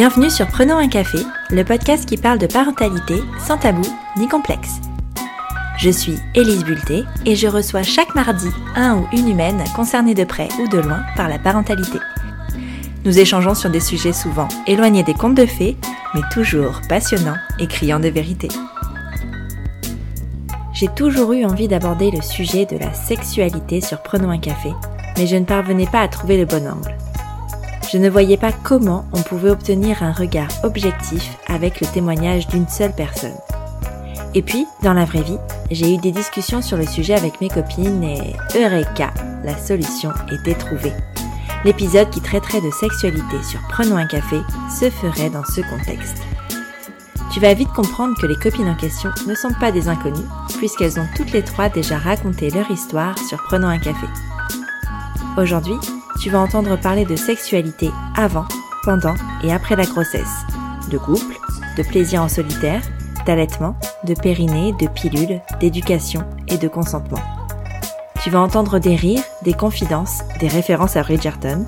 Bienvenue sur Prenons un café, le podcast qui parle de parentalité sans tabou ni complexe. Je suis Élise Bulté et je reçois chaque mardi un ou une humaine concernée de près ou de loin par la parentalité. Nous échangeons sur des sujets souvent éloignés des contes de fées, mais toujours passionnants et criants de vérité. J'ai toujours eu envie d'aborder le sujet de la sexualité sur Prenons un café, mais je ne parvenais pas à trouver le bon angle. Je ne voyais pas comment on pouvait obtenir un regard objectif avec le témoignage d'une seule personne. Et puis, dans la vraie vie, j'ai eu des discussions sur le sujet avec mes copines et Eureka, la solution était trouvée. L'épisode qui traiterait de sexualité sur Prenons un café se ferait dans ce contexte. Tu vas vite comprendre que les copines en question ne sont pas des inconnues, puisqu'elles ont toutes les trois déjà raconté leur histoire sur Prenons un café. Aujourd'hui, tu vas entendre parler de sexualité avant, pendant et après la grossesse, de couple, de plaisir en solitaire, d'allaitement, de périnée, de pilules, d'éducation et de consentement. Tu vas entendre des rires, des confidences, des références à Bridgerton.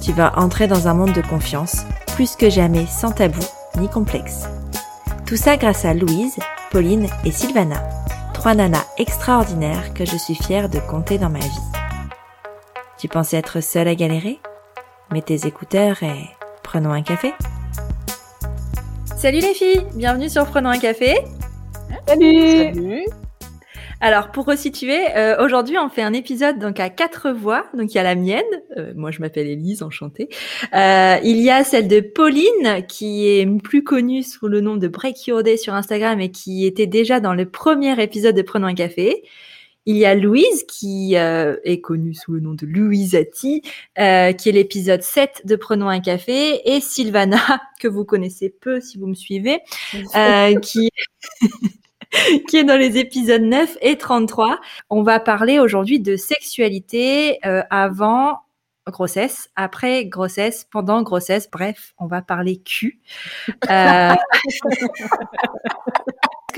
Tu vas entrer dans un monde de confiance, plus que jamais sans tabou ni complexe. Tout ça grâce à Louise, Pauline et Sylvana, trois nanas extraordinaires que je suis fière de compter dans ma vie. Tu pensais être seule à galérer? Mets tes écouteurs et prenons un café. Salut les filles, bienvenue sur Prenons un café. Salut. Salut. Alors pour resituer, euh, aujourd'hui on fait un épisode donc à quatre voix. Donc il y a la mienne, euh, moi je m'appelle Elise, enchantée. Euh, il y a celle de Pauline qui est plus connue sous le nom de Break Your Day sur Instagram et qui était déjà dans le premier épisode de Prenons un café. Il y a Louise qui euh, est connue sous le nom de Louisati, euh, qui est l'épisode 7 de Prenons un café, et Sylvana, que vous connaissez peu si vous me suivez, euh, qui... qui est dans les épisodes 9 et 33. On va parler aujourd'hui de sexualité avant grossesse, après grossesse, pendant grossesse. Bref, on va parler cul.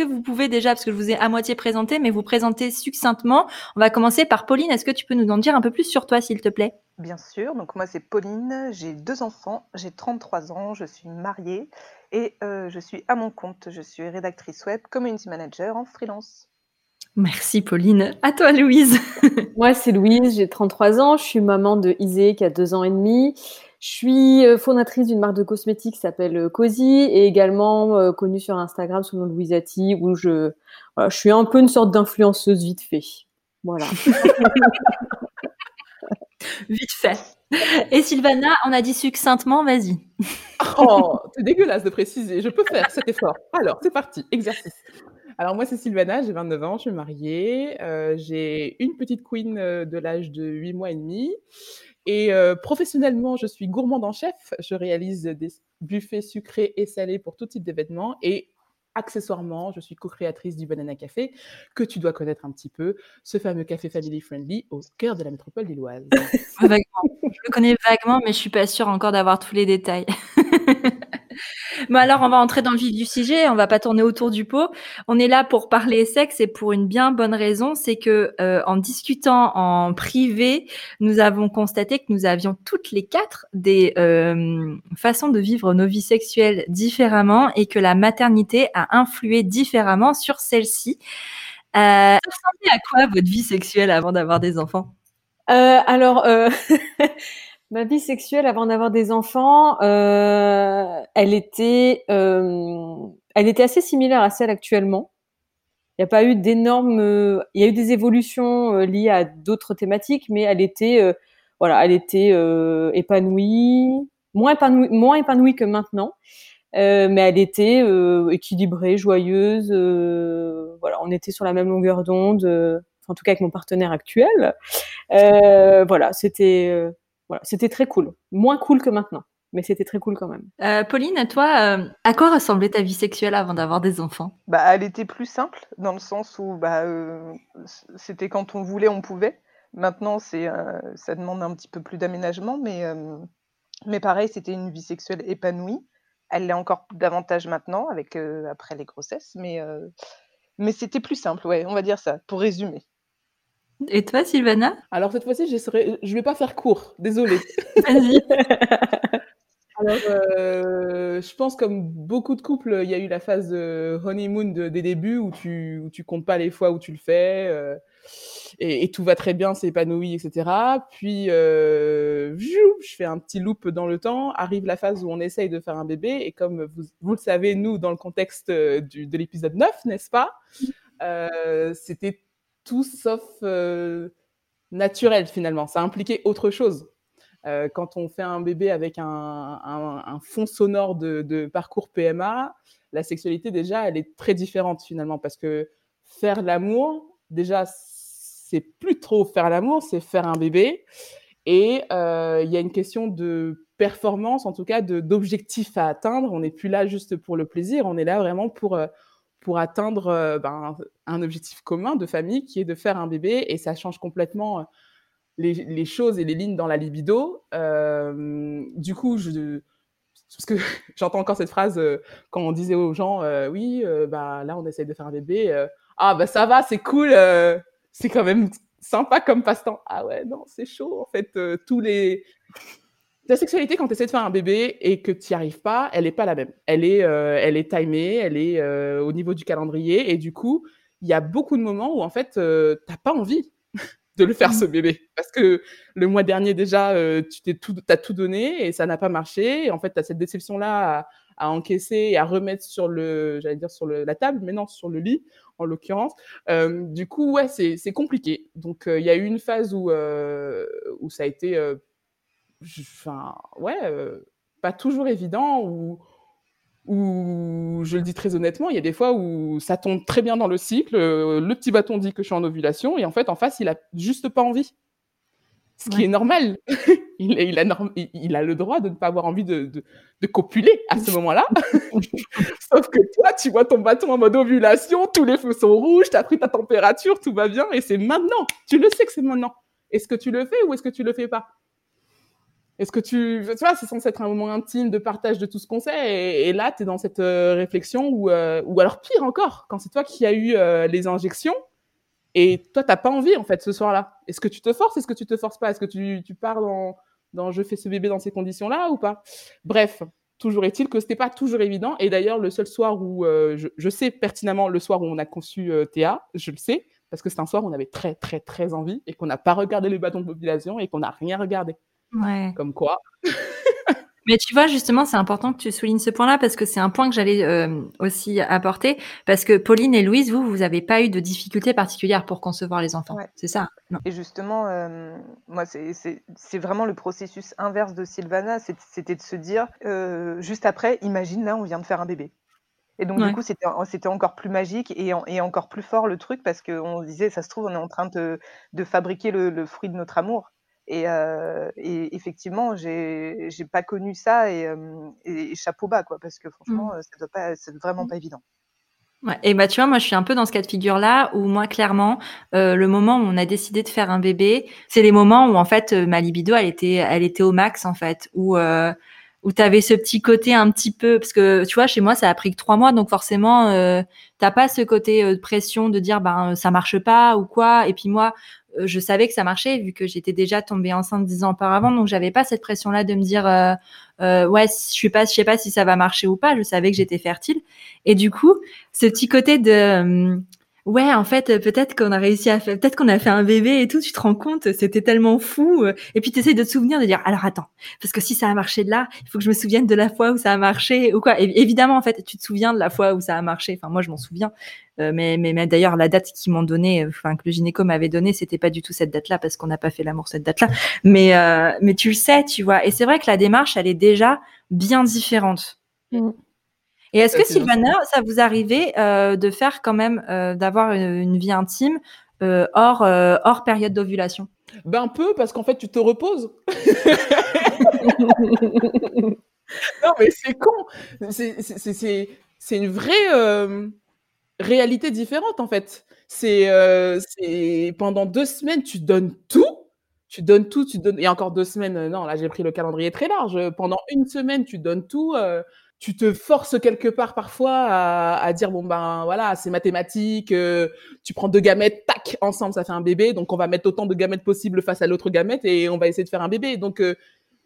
Que vous pouvez déjà, parce que je vous ai à moitié présenté, mais vous présenter succinctement On va commencer par Pauline. Est-ce que tu peux nous en dire un peu plus sur toi, s'il te plaît? Bien sûr. Donc moi, c'est Pauline. J'ai deux enfants. J'ai 33 ans. Je suis mariée et euh, je suis à mon compte. Je suis rédactrice web, community manager en freelance. Merci Pauline. À toi Louise. Moi c'est Louise, j'ai 33 ans, je suis maman de Isée qui a deux ans et demi. Je suis euh, fondatrice d'une marque de cosmétiques qui s'appelle euh, Cozy et également euh, connue sur Instagram sous le nom de Louisati où je, je suis un peu une sorte d'influenceuse vite fait. Voilà. vite fait. Et Sylvana, on a dit succinctement, vas-y. Oh, c'est dégueulasse de préciser, je peux faire cet effort. Alors, c'est parti, exercice. Alors moi, c'est Sylvana, j'ai 29 ans, je suis mariée, euh, j'ai une petite queen de l'âge de 8 mois et demi. Et euh, professionnellement, je suis gourmande en chef. Je réalise des buffets sucrés et salés pour tout type d'événements. Et accessoirement, je suis co-créatrice du Banana Café, que tu dois connaître un petit peu, ce fameux café family friendly au cœur de la métropole lilloise. je le connais vaguement, mais je suis pas sûre encore d'avoir tous les détails. Bon alors, on va entrer dans le vif du sujet. On va pas tourner autour du pot. On est là pour parler sexe et pour une bien bonne raison, c'est que euh, en discutant en privé, nous avons constaté que nous avions toutes les quatre des euh, façons de vivre nos vies sexuelles différemment et que la maternité a influé différemment sur celle-ci. Euh, à quoi votre vie sexuelle avant d'avoir des enfants? Euh, Alors. Ma vie sexuelle avant d'avoir des enfants, euh, elle était, euh, elle était assez similaire à celle actuellement. Il n'y a pas eu d'énormes, euh, il y a eu des évolutions liées à d'autres thématiques, mais elle était, voilà, elle était épanouie, moins épanouie, moins épanouie que maintenant, mais elle était équilibrée, joyeuse. voilà, on était sur la même longueur d'onde, en tout cas avec mon partenaire actuel. voilà, c'était voilà, c'était très cool. Moins cool que maintenant, mais c'était très cool quand même. Euh, Pauline, toi, euh, à quoi ressemblait ta vie sexuelle avant d'avoir des enfants? Bah, elle était plus simple dans le sens où bah, euh, c'était quand on voulait, on pouvait. Maintenant, c'est, ça demande un petit peu plus d'aménagement, mais, mais pareil, c'était une vie sexuelle épanouie. Elle l'est encore davantage maintenant, avec après les grossesses, mais, mais c'était plus simple, ouais, on va dire ça, pour résumer. Et toi, Sylvana? Alors cette fois-ci, je ne vais pas faire court, désolée. Vas-y. Alors, euh, je pense comme beaucoup de couples, il y a eu la phase de honeymoon de, des débuts où tu, où tu comptes pas les fois où tu le fais. Euh, et, et, tout va très bien, c'est épanoui, etc. Puis, euh, je fais un petit loop dans le temps. Arrive la phase où on essaye de faire un bébé. Et comme vous, vous le savez, nous, dans le contexte du, de l'épisode 9, n'est-ce pas? Euh, C'était tout sauf euh, naturel, finalement. Ça impliquait autre chose. Euh, quand on fait un bébé avec un, fond sonore de, parcours PMA, la sexualité, déjà, elle est très différente, finalement. Parce que faire l'amour, déjà, c'est plus trop faire l'amour, c'est faire un bébé. Et euh, il y a une question de performance, en tout cas d'objectif à atteindre. On n'est plus là juste pour le plaisir, on est là vraiment pour, pour atteindre ben, un objectif commun de famille qui est de faire un bébé. Et ça change complètement les, les choses et les lignes dans la libido. Euh, du coup, je, parce que j'entends encore cette phrase euh, quand on disait aux gens, euh, oui, bah là on essaye de faire un bébé. ah bah ça va, c'est cool c'est quand même sympa comme passe-temps. Ah ouais, non, c'est chaud. En fait, euh, tous les. Ta sexualité, quand tu essaies de faire un bébé et que tu n'y arrives pas, elle n'est pas la même. Elle est, euh, elle est timée, elle est euh, au niveau du calendrier. Et du coup, il y a beaucoup de moments où, en fait, euh, tu n'as pas envie de le faire, ce mmh. bébé. Parce que le mois dernier, déjà, euh, tu t'es tout, as tout donné et ça n'a pas marché. Et en fait, tu as cette déception-là à, à, encaisser et à remettre sur le, j'allais dire sur le, la table, mais non, sur le lit en l'occurrence. Euh, du coup, ouais, c'est compliqué. Donc, euh, il y a eu une phase où, où ça a été, enfin, ouais, pas toujours évident, où, où, je le dis très honnêtement, il y a des fois où ça tombe très bien dans le cycle, le petit bâton dit que je suis en ovulation, et en fait, en face, il a juste pas envie ce qui ouais. est normal. il, il, a norm il, a le droit de ne pas avoir envie de, de, de copuler à ce moment-là. Sauf que toi, tu vois ton bâton en mode ovulation, tous les feux sont rouges, tu as pris ta température, tout va bien, et c'est maintenant. Tu le sais que c'est maintenant. Est-ce que tu le fais ou est-ce que tu le fais pas? Est-ce que tu... Tu vois, c'est censé être un moment intime de partage de tout ce qu'on sait, et, là, tu es dans cette euh, réflexion. Euh, ou alors pire encore, quand c'est toi qui as eu euh, les injections, et toi, t'as pas envie, en fait, ce soir-là. Est-ce que tu te forces Est-ce que tu te forces pas? Est-ce que tu, tu pars dans, dans je fais ce bébé dans ces conditions-là ou pas? Bref, toujours est-il que c'était pas toujours évident. Et d'ailleurs, le seul soir où je, sais pertinemment le soir où on a conçu Théa, je le sais, parce que c'est un soir où on avait très, très, très envie et qu'on n'a pas regardé les bâtons de population et qu'on n'a rien regardé. Ouais. Comme quoi. Mais tu vois, justement, c'est important que tu soulignes ce point-là parce que c'est un point que j'allais euh, aussi apporter. Parce que Pauline et Louise, vous, vous n'avez pas eu de difficultés particulières pour concevoir les enfants. Ouais. C'est ça non? Et justement, euh, moi, c'est vraiment le processus inverse de Sylvana. C'était de se dire, euh, juste après, imagine, là, on vient de faire un bébé. Et donc, ouais. du coup, c'était encore plus magique et, et, encore plus fort le truc parce qu'on se disait, ça se trouve, on est en train de, de fabriquer le, le fruit de notre amour. Et, euh, et, effectivement, j'ai pas connu ça et, euh, et, chapeau bas, quoi, parce que franchement, mmh. ça doit pas, c'est vraiment pas évident. Ouais, et bah tu vois, moi je suis un peu dans ce cas de figure là où moi clairement, euh, le moment où on a décidé de faire un bébé, c'est les moments où en fait ma libido elle était, elle était au max en fait, où euh, où tu avais ce petit côté un petit peu parce que tu vois chez moi ça a pris que trois mois donc forcément euh, t'as pas ce côté de pression de dire ben ça marche pas ou quoi et puis moi euh, je savais que ça marchait vu que j'étais déjà tombée enceinte dix ans auparavant, donc j'avais pas cette pression-là de me dire euh, euh, ouais, je suis pas, je sais pas si ça va marcher ou pas. Je savais que j'étais fertile, et du coup, ce petit côté de ouais, en fait, peut-être qu'on a réussi à faire, peut-être qu'on a fait un bébé et tout, tu te rends compte, c'était tellement fou. Et puis tu essayes de te souvenir, de dire, alors attends, parce que si ça a marché là, il faut que je me souvienne de la fois où ça a marché ou quoi. Évidemment, en fait, tu te souviens de la fois où ça a marché. Enfin, moi, je m'en souviens. Euh, mais, mais, mais d'ailleurs, la date qu'ils m'ont donnée, enfin que le gynéco m'avait donnée, c'était pas du tout cette date-là parce qu'on n'a pas fait l'amour cette date-là. Mais euh, mais tu le sais, tu vois. Et c'est vrai que la démarche, elle est déjà bien différente. Mmh. Et est-ce que Sylvana, ça vous arrivait euh, de faire quand même, euh, d'avoir une, une, vie intime euh, hors, hors période d'ovulation? Ben un peu, parce qu'en fait, tu te reposes. non, mais c'est con. C'est une vraie réalité différente, en fait. C'est pendant deux semaines, tu donnes tout. Tu donnes tout, tu donnes. Et encore deux semaines, non, là, j'ai pris le calendrier très large. Pendant une semaine, tu donnes tout tu te forces quelque part parfois à, à dire bon ben voilà c'est mathématique euh, tu prends deux gamètes tac ensemble ça fait un bébé donc on va mettre autant de gamètes possible face à l'autre gamète et on va essayer de faire un bébé donc euh,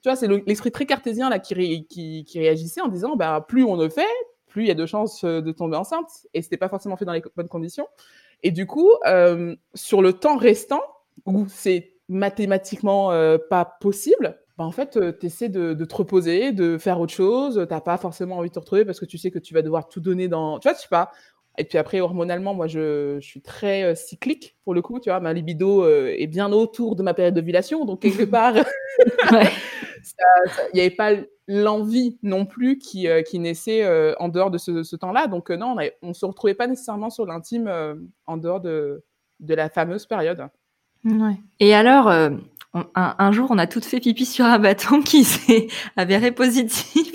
tu vois, c'est l'esprit très cartésien là qui, qui, réagissait en disant, bah, plus on le fait, plus il y a de chances de tomber enceinte. Et c'était pas forcément fait dans les bonnes conditions. Et du coup, euh, sur le temps restant, où c'est mathématiquement euh, pas possible, bah en fait, euh, tu essaies de, de, te reposer, de faire autre chose. T'as pas forcément envie de te retrouver parce que tu sais que tu vas devoir tout donner dans. Tu vois, je sais pas. Et puis après, hormonalement, moi, je, je suis très euh, cyclique pour le coup. Tu vois, ma libido est bien autour de ma période d'ovulation. Donc, quelque part, il n'y avait pas l'envie non plus qui, qui naissait en dehors de ce, ce temps-là. Donc, non, on ne se retrouvait pas nécessairement sur l'intime en dehors de, de la fameuse période. Ouais. Et alors, un, jour, on a toutes fait pipi sur un bâton qui s'est avéré positif.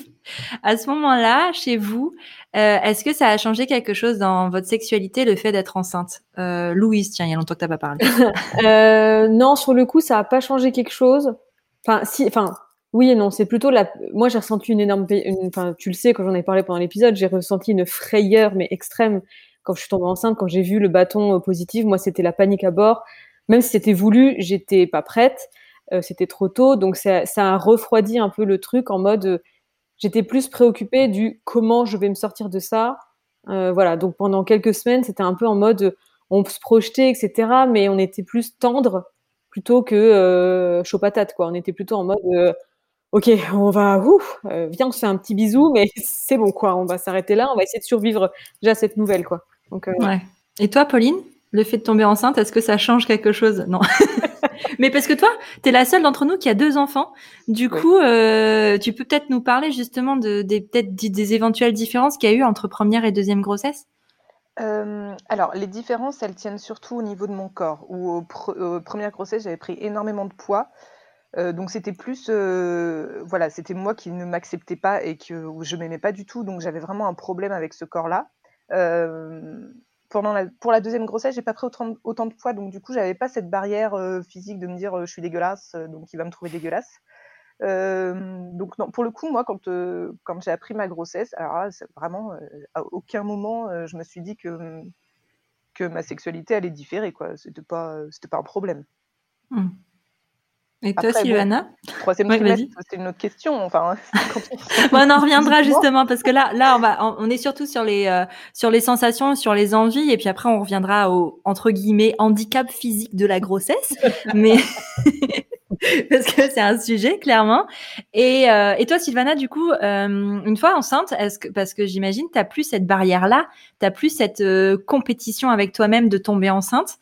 À ce moment-là, chez vous, euh, est-ce que ça a changé quelque chose dans votre sexualité, le fait d'être enceinte? Euh, Louise, tiens, il y a longtemps que tu n'as pas parlé. euh, non, sur le coup, ça n'a pas changé quelque chose. Enfin, si, enfin, oui et non. C'est plutôt la. Moi, j'ai ressenti une énorme. Enfin, tu le sais, quand j'en ai parlé pendant l'épisode, j'ai ressenti une frayeur, mais extrême, quand je suis tombée enceinte, quand j'ai vu le bâton euh, positif. Moi, c'était la panique à bord même si c'était voulu, j'étais pas prête, euh, c'était trop tôt, donc ça, ça, a refroidi un peu le truc en mode, euh, j'étais plus préoccupée du comment je vais me sortir de ça. Euh, voilà, donc pendant quelques semaines, c'était un peu en mode, on se projetait, etc., mais on était plus tendre plutôt que chaud patate, quoi. On était plutôt en mode, ok, on va, viens, on se fait un petit bisou, mais c'est bon, quoi. On va s'arrêter là, on va essayer de survivre déjà cette nouvelle, quoi. Ouais. Et toi, Pauline? Le fait de tomber enceinte, est-ce que ça change quelque chose? Non. Mais parce que toi, tu es la seule d'entre nous qui a deux enfants. Du coup, euh, tu peux peut-être nous parler justement de, des, peut-être des éventuelles différences qu'il y a eu entre première et deuxième grossesse? Euh, alors, les différences, elles tiennent surtout au niveau de mon corps. Où aux, pr premières grossesses, j'avais pris énormément de poids. Euh, donc c'était plus, euh, voilà, c'était moi qui ne m'acceptais pas et que où je m'aimais pas du tout. Donc j'avais vraiment un problème avec ce corps-là. Pendant pour la deuxième grossesse, j'ai pas pris autant, autant, de poids, donc du coup, j'avais pas cette barrière euh, physique de me dire euh, je suis dégueulasse, euh, donc il va me trouver dégueulasse. donc pour le coup, moi, quand, quand j'ai appris ma grossesse, alors vraiment, à aucun moment, je me suis dit que, que ma sexualité allait différer, quoi. C'était pas, pas un problème. Mmh. Et toi, Après, Sylvana bon, Troisième ouais, trimestre, c'est une autre question. Enfin, bon, on en reviendra justement parce que là, là, on va, on est surtout sur les, euh, sur les sensations, sur les envies, et puis après, on reviendra au entre guillemets handicap physique de la grossesse. Mais parce que c'est un sujet clairement. Et, euh, et toi, Sylvana, du coup, euh, une fois enceinte, est-ce que parce que j'imagine t'as plus cette barrière là, t'as plus cette euh, compétition avec toi-même de tomber enceinte.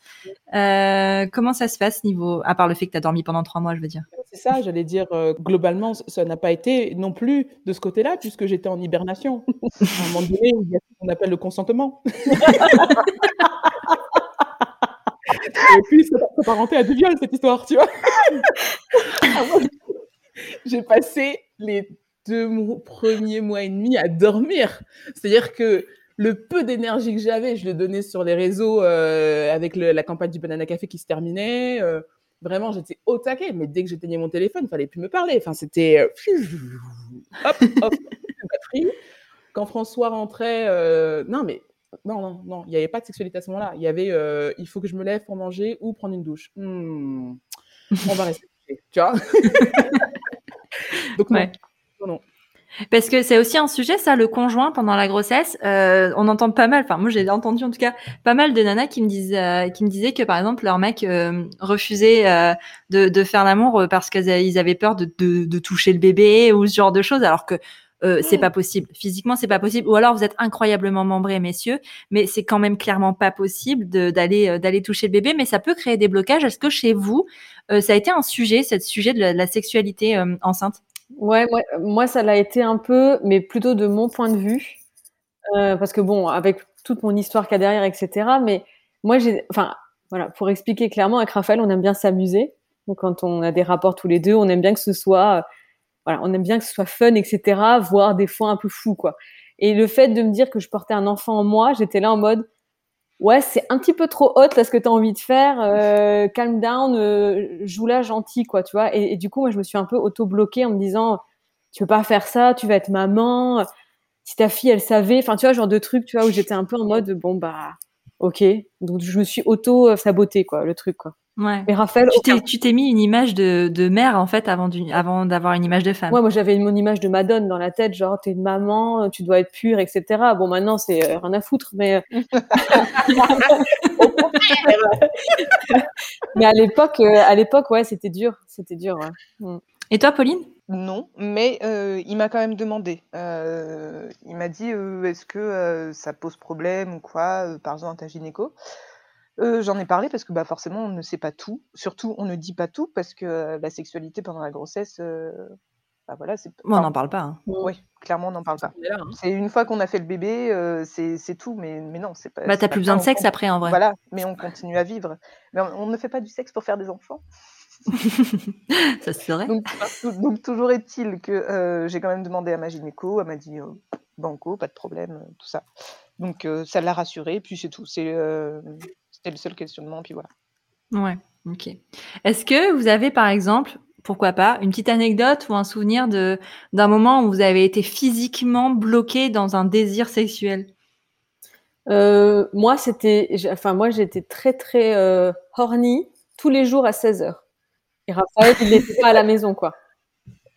Comment ça se passe niveau, à part le fait que t'as dormi pendant trois mois, je veux dire? C'est ça, j'allais dire globalement, ça n'a pas été non plus de ce côté-là puisque j'étais en hibernation. à un moment donné, il y a ce qu'on appelle le consentement. Et puis, ça s'apparenté à du viol, cette histoire, tu vois. Ah j'ai passé les deux premiers mois et demi à dormir. C'est-à-dire que le peu d'énergie que j'avais, je le donnais sur les réseaux euh, avec la campagne du Banana Café qui se terminait. Euh, vraiment, j'étais au taquet. Mais dès que j'éteignais mon téléphone, il fallait plus me parler. Enfin, c'était euh, hop, hop. Quand François rentrait, non mais non, non, non, il n'y avait pas de sexualité à ce moment-là. Il y avait, euh, il faut que je me lève pour manger ou prendre une douche. Hmm. On va rester, tu vois. Donc non. Ouais. non, non. Parce que c'est aussi un sujet, ça, le conjoint pendant la grossesse. Euh, on entend pas mal, enfin moi j'ai entendu en tout cas pas mal de nanas qui me disent, euh, qui me disaient que par exemple leur mec refusait de, de, faire l'amour parce qu'ils avaient peur de, de, de, toucher le bébé ou ce genre de choses, alors que euh, c'est pas possible. Physiquement, c'est pas possible. Ou alors vous êtes incroyablement membrés, messieurs, mais c'est quand même clairement pas possible d'aller euh, d'aller toucher le bébé. Mais ça peut créer des blocages. Est-ce que chez vous, euh, ça a été un sujet, ce sujet de la, de la sexualité euh, enceinte? Ouais, moi, moi ça l'a été un peu, mais plutôt de mon point de vue, parce que bon, avec toute mon histoire qu'il y a derrière, etc. Mais moi, j'ai, enfin, voilà, pour expliquer clairement, avec Raphaël, on aime bien s'amuser. Donc, quand on a des rapports tous les deux, on aime bien que ce soit voilà, on aime bien que ce soit fun, etc., voire des fois un peu fou, quoi. Et le fait de me dire que je portais un enfant en moi, j'étais là en mode, ouais, c'est un petit peu trop hot là ce que tu as envie de faire, euh, calm down, euh, joue là gentil, quoi, tu vois. Et, du coup, moi, je me suis un peu auto-bloquée en me disant, tu peux pas faire ça, tu vas être maman, si ta fille, elle savait, enfin, tu vois, genre de trucs, tu vois, où j'étais un peu en mode, bon, bah, ok. Donc, je me suis auto-sabotée, quoi, le truc, quoi. Ouais. Mais Raphaël, tu t'es mis une image de, de mère en fait avant, avant d'avoir une image de femme. Ouais, moi j'avais mon image de Madone dans la tête, genre t'es une maman, tu dois être pure, etc. Bon, maintenant c'est euh, rien à foutre, mais mais à l'époque, euh, à l'époque, ouais, c'était dur, c'était dur. Ouais. Mm. Et toi, Pauline? Non, mais euh, il m'a quand même demandé. Euh, il m'a dit est-ce que ça pose problème ou quoi, par exemple, ta gynéco J'en ai parlé parce que bah, forcément, on ne sait pas tout. Surtout, on ne dit pas tout parce que la sexualité pendant la grossesse, bah, voilà, c'est. on n'en parle pas. Hein. Oui, clairement, on n'en parle pas. Hein. C'est une fois qu'on a fait le bébé, c'est tout, mais, mais non, c'est pas. Bah, t'as plus besoin de sexe après, en vrai. Voilà, mais on continue à vivre. Mais on ne fait pas du sexe pour faire des enfants. ça serait. Donc, donc toujours est-il que euh, j'ai quand même demandé à ma gynéco, elle m'a dit euh, banco, pas de problème, euh, tout ça. Donc ça l'a rassurée, puis c'est tout. C'était le seul questionnement, puis voilà. Ouais, ok. Est-ce que vous avez par exemple, pourquoi pas, une petite anecdote ou un souvenir de d'un moment où vous avez été physiquement bloqué dans un désir sexuel? Moi, c'était, enfin moi j'étais très très horny tous les jours à 16 heures. Et Raphaël, il n'était pas à la maison, quoi.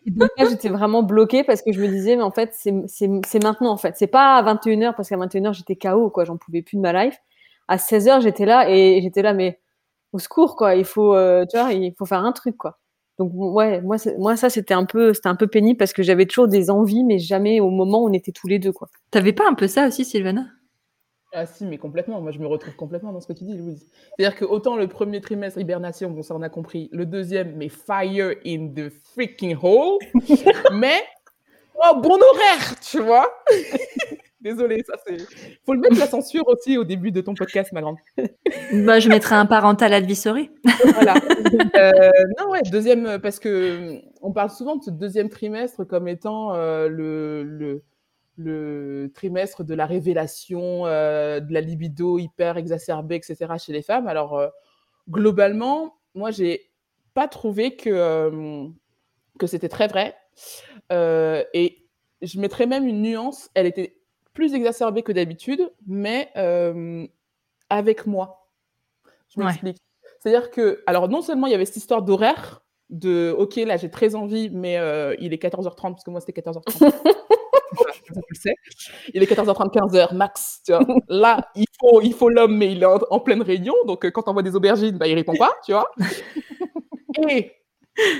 Et donc là, j'étais vraiment bloquée parce que je me disais, mais en fait, c'est maintenant, en fait. C'est pas à 21h, parce qu'à 21h, j'étais KO, quoi. J'en pouvais plus de ma life. À 16h, j'étais là et j'étais là, mais au secours, quoi. Il faut, euh, tu vois, il faut faire un truc, quoi. Donc, ouais, moi, moi ça, c'était un peu, c'était un peu pénible parce que j'avais toujours des envies, mais jamais au moment où on était tous les deux, quoi. T'avais pas un peu ça aussi, Sylvana? Ah si, mais complètement. Moi, je me retrouve complètement dans ce que tu dis, Louise. C'est-à-dire que autant le premier trimestre, hibernation, bon, ça on a compris. Le deuxième, mais fire in the freaking hole. mais, oh, bon horaire, tu vois. Désolée, ça c'est. Faut le mettre la censure aussi au début de ton podcast, ma grande. bah, je mettrai un parental advisory. voilà. Euh, non, ouais, deuxième, parce que on parle souvent de ce deuxième trimestre comme étant euh, le, le le trimestre de la révélation, euh, de la libido hyper exacerbée, etc. chez les femmes. Alors, euh, globalement, moi, j'ai pas trouvé que, euh, que c'était très vrai. et je mettrais même une nuance, elle était plus exacerbée que d'habitude, mais avec moi. Je m'explique. C'est-à-dire que, alors non seulement il y avait cette histoire d'horaire, de ok, là j'ai très envie, mais il est 14h30, parce que moi c'était 14h30. Il est 14h30, 15h max. Tu vois. Là, il faut, il faut l'homme, mais il est en, pleine réunion. Donc, euh, quand on voit des aubergines, bah, il répond pas, tu vois. Et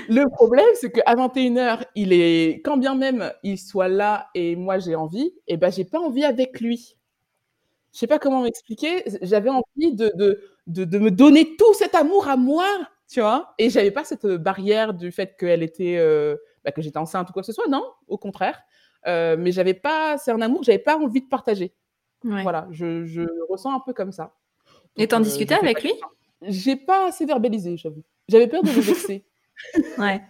le problème, c'est qu'à 21h, il est, quand bien même il soit là et moi j'ai envie, et ben j'ai pas envie avec lui. Je sais pas comment m'expliquer. J'avais envie de, de, de, me donner tout cet amour à moi, tu vois. Et j'avais pas cette barrière du fait qu'elle était, euh, bah, que j'étais enceinte ou quoi que ce soit. Non, au contraire. Euh, mais j'avais pas, c'est un amour que j'avais pas envie de partager. Voilà, je, je, ressens un peu comme ça. Et t'en euh, discutais avec lui? J'ai pas assez verbalisé, j'avoue. J'avais peur de le vexer. Ouais.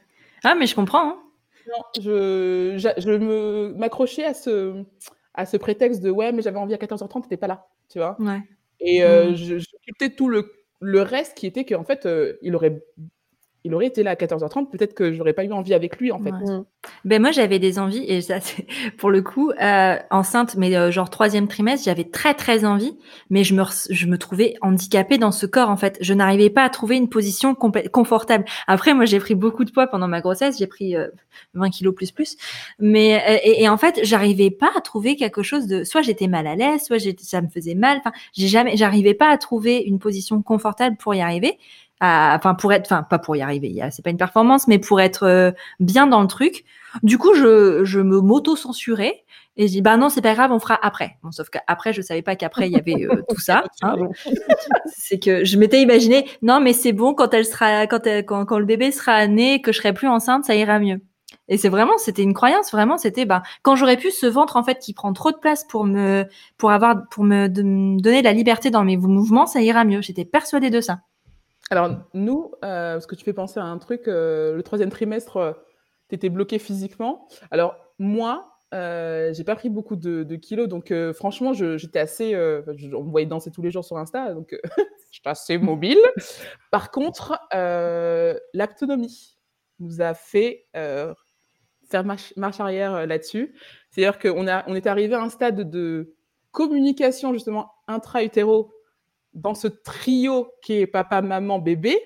Ah, mais je comprends. Hein. Non, je, je, me m'accrochais à ce, à ce prétexte de ouais, mais j'avais envie à 14h30, t'étais pas là, tu vois. Ouais. Et euh, mmh. je, je tout le, le reste qui était qu'en fait, il aurait il aurait été là à 14h30, peut-être que j'aurais pas eu envie avec lui en fait. Ben moi j'avais des envies et ça pour le coup euh, enceinte mais euh, genre troisième trimestre j'avais très très envie mais je me je me trouvais handicapée dans ce corps en fait je n'arrivais pas à trouver une position confortable. Après moi j'ai pris beaucoup de poids pendant ma grossesse j'ai pris 20 euh, kilos plus plus mais et, et en fait j'arrivais pas à trouver quelque chose de soit j'étais mal à l'aise soit ça me faisait mal enfin j'ai jamais j'arrivais pas à trouver une position confortable pour y arriver enfin pour être, enfin pas pour y arriver, c'est pas une performance, mais pour être euh, bien dans le truc. Du coup, je, je me m'auto-censurais et je dis bah non, c'est pas grave, on fera après. Bon, sauf qu'après, je savais pas qu'après il y avait euh, tout ça. Hein. c'est que je m'étais imaginé non, mais c'est bon quand elle sera, quand, quand, quand le bébé sera né, que je serai plus enceinte, ça ira mieux. Et c'est vraiment, c'était une croyance, vraiment, c'était bah quand j'aurais pu ce ventre en fait qui prend trop de place pour me, pour avoir, pour me, donner de la liberté dans mes mouvements, ça ira mieux. J'étais persuadée de ça. Alors, nous, euh, ce que tu fais penser à un truc, euh, le troisième trimestre, euh, tu étais bloqué physiquement. Alors, moi, euh, j'ai pas pris beaucoup de, kilos, donc franchement, j'étais assez. on me voyait danser tous les jours sur Insta, donc j'étais assez mobile. Par contre, l'autonomie nous a fait faire marche, arrière là-dessus. C'est-à-dire qu'on on est arrivé à un stade de communication, justement, intra-utéro dans ce trio qui est papa, maman, bébé,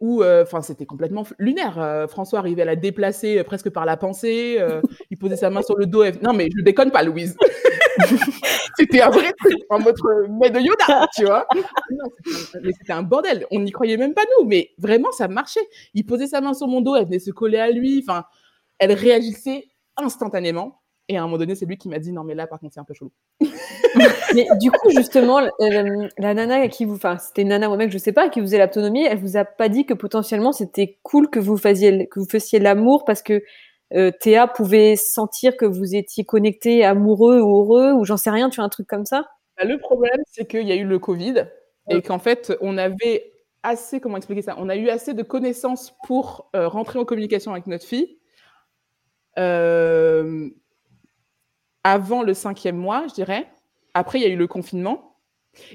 où euh, c'était complètement lunaire. Euh, François arrivait à la déplacer euh, presque par la pensée. il posait sa main sur le dos. Et... Non mais je déconne pas, Louise. c'était un vrai truc en mode mais de Yoda, tu vois. c'était un bordel. On n'y croyait même pas nous, mais vraiment ça marchait. Il posait sa main sur mon dos, elle venait se coller à lui. Enfin, elle réagissait instantanément. Et à un moment donné, c'est lui qui m'a dit non, mais là, par contre, c'est un peu chelou. mais du coup, justement, euh, la nana qui vous, enfin, c'était nana ou mec, je sais pas, qui vous faisait l'autonomie, elle vous a pas dit que potentiellement c'était cool que vous fassiez, que vous fassiez l'amour parce que euh, Théa pouvait sentir que vous étiez connecté, amoureux ou heureux, ou j'en sais rien, tu as un truc comme ça? Bah, Le problème, c'est qu'il y a eu le Covid et qu'en fait, on avait assez, comment expliquer ça? On a eu assez de connaissances pour euh, rentrer en communication avec notre fille. Euh, avant le cinquième mois, je dirais. Après, il y a eu le confinement.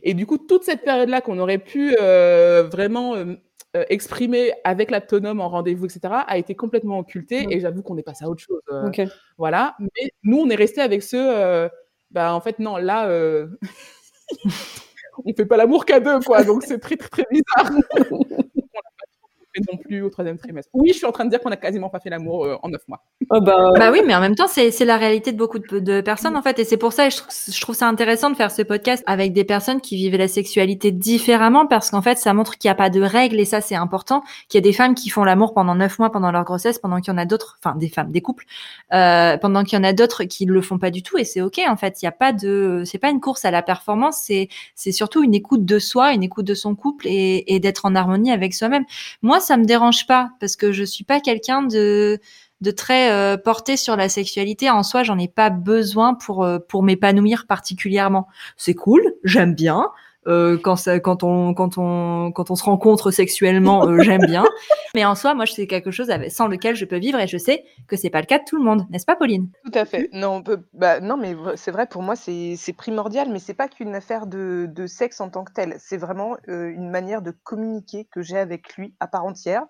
Et du coup, toute cette période-là qu'on aurait pu euh, vraiment euh, euh, exprimer avec l'aptonome en rendez-vous, etc., a été complètement occultée. Et j'avoue qu'on est passé à autre chose. Voilà. Mais nous, on est resté avec ce. bah, en fait, non, là, on fait pas l'amour qu'à deux, quoi. Donc, c'est très, très, très bizarre. non plus au troisième trimestre. Oui, je suis en train de dire qu'on a quasiment pas fait l'amour euh, en neuf mois. Oh bah... bah... oui, mais en même temps, c'est la réalité de beaucoup de, de personnes en fait, et c'est pour ça, je, je, trouve ça intéressant de faire ce podcast avec des personnes qui vivent la sexualité différemment, parce qu'en fait, ça montre qu'il n'y a pas de règles, et ça c'est important. Qu'il y a des femmes qui font l'amour pendant neuf mois pendant leur grossesse, pendant qu'il y en a d'autres, enfin des femmes, des couples, euh, pendant qu'il y en a d'autres qui ne le font pas du tout, et c'est ok en fait. Il n'y a pas de, c'est pas une course à la performance, c'est c'est surtout une écoute de soi, une écoute de son couple, et, et d'être en harmonie avec soi-même. Moi, ça me dérange pas parce que je suis pas quelqu'un de de très euh, porté sur la sexualité en soi, j'en ai pas besoin pour euh, pour m'épanouir particulièrement. C'est cool, j'aime bien. Euh, quand ça, quand on quand on quand on se rencontre sexuellement, euh, j'aime bien. Mais en soi, moi, c'est quelque chose avec, sans lequel je peux vivre et je sais que c'est pas le cas de tout le monde, n'est-ce pas, Pauline? Tout à fait. Non, on peut. Bah, non, mais c'est vrai pour moi, c'est primordial, mais c'est pas qu'une affaire de, de sexe en tant que tel. C'est vraiment une manière de communiquer que j'ai avec lui à part entière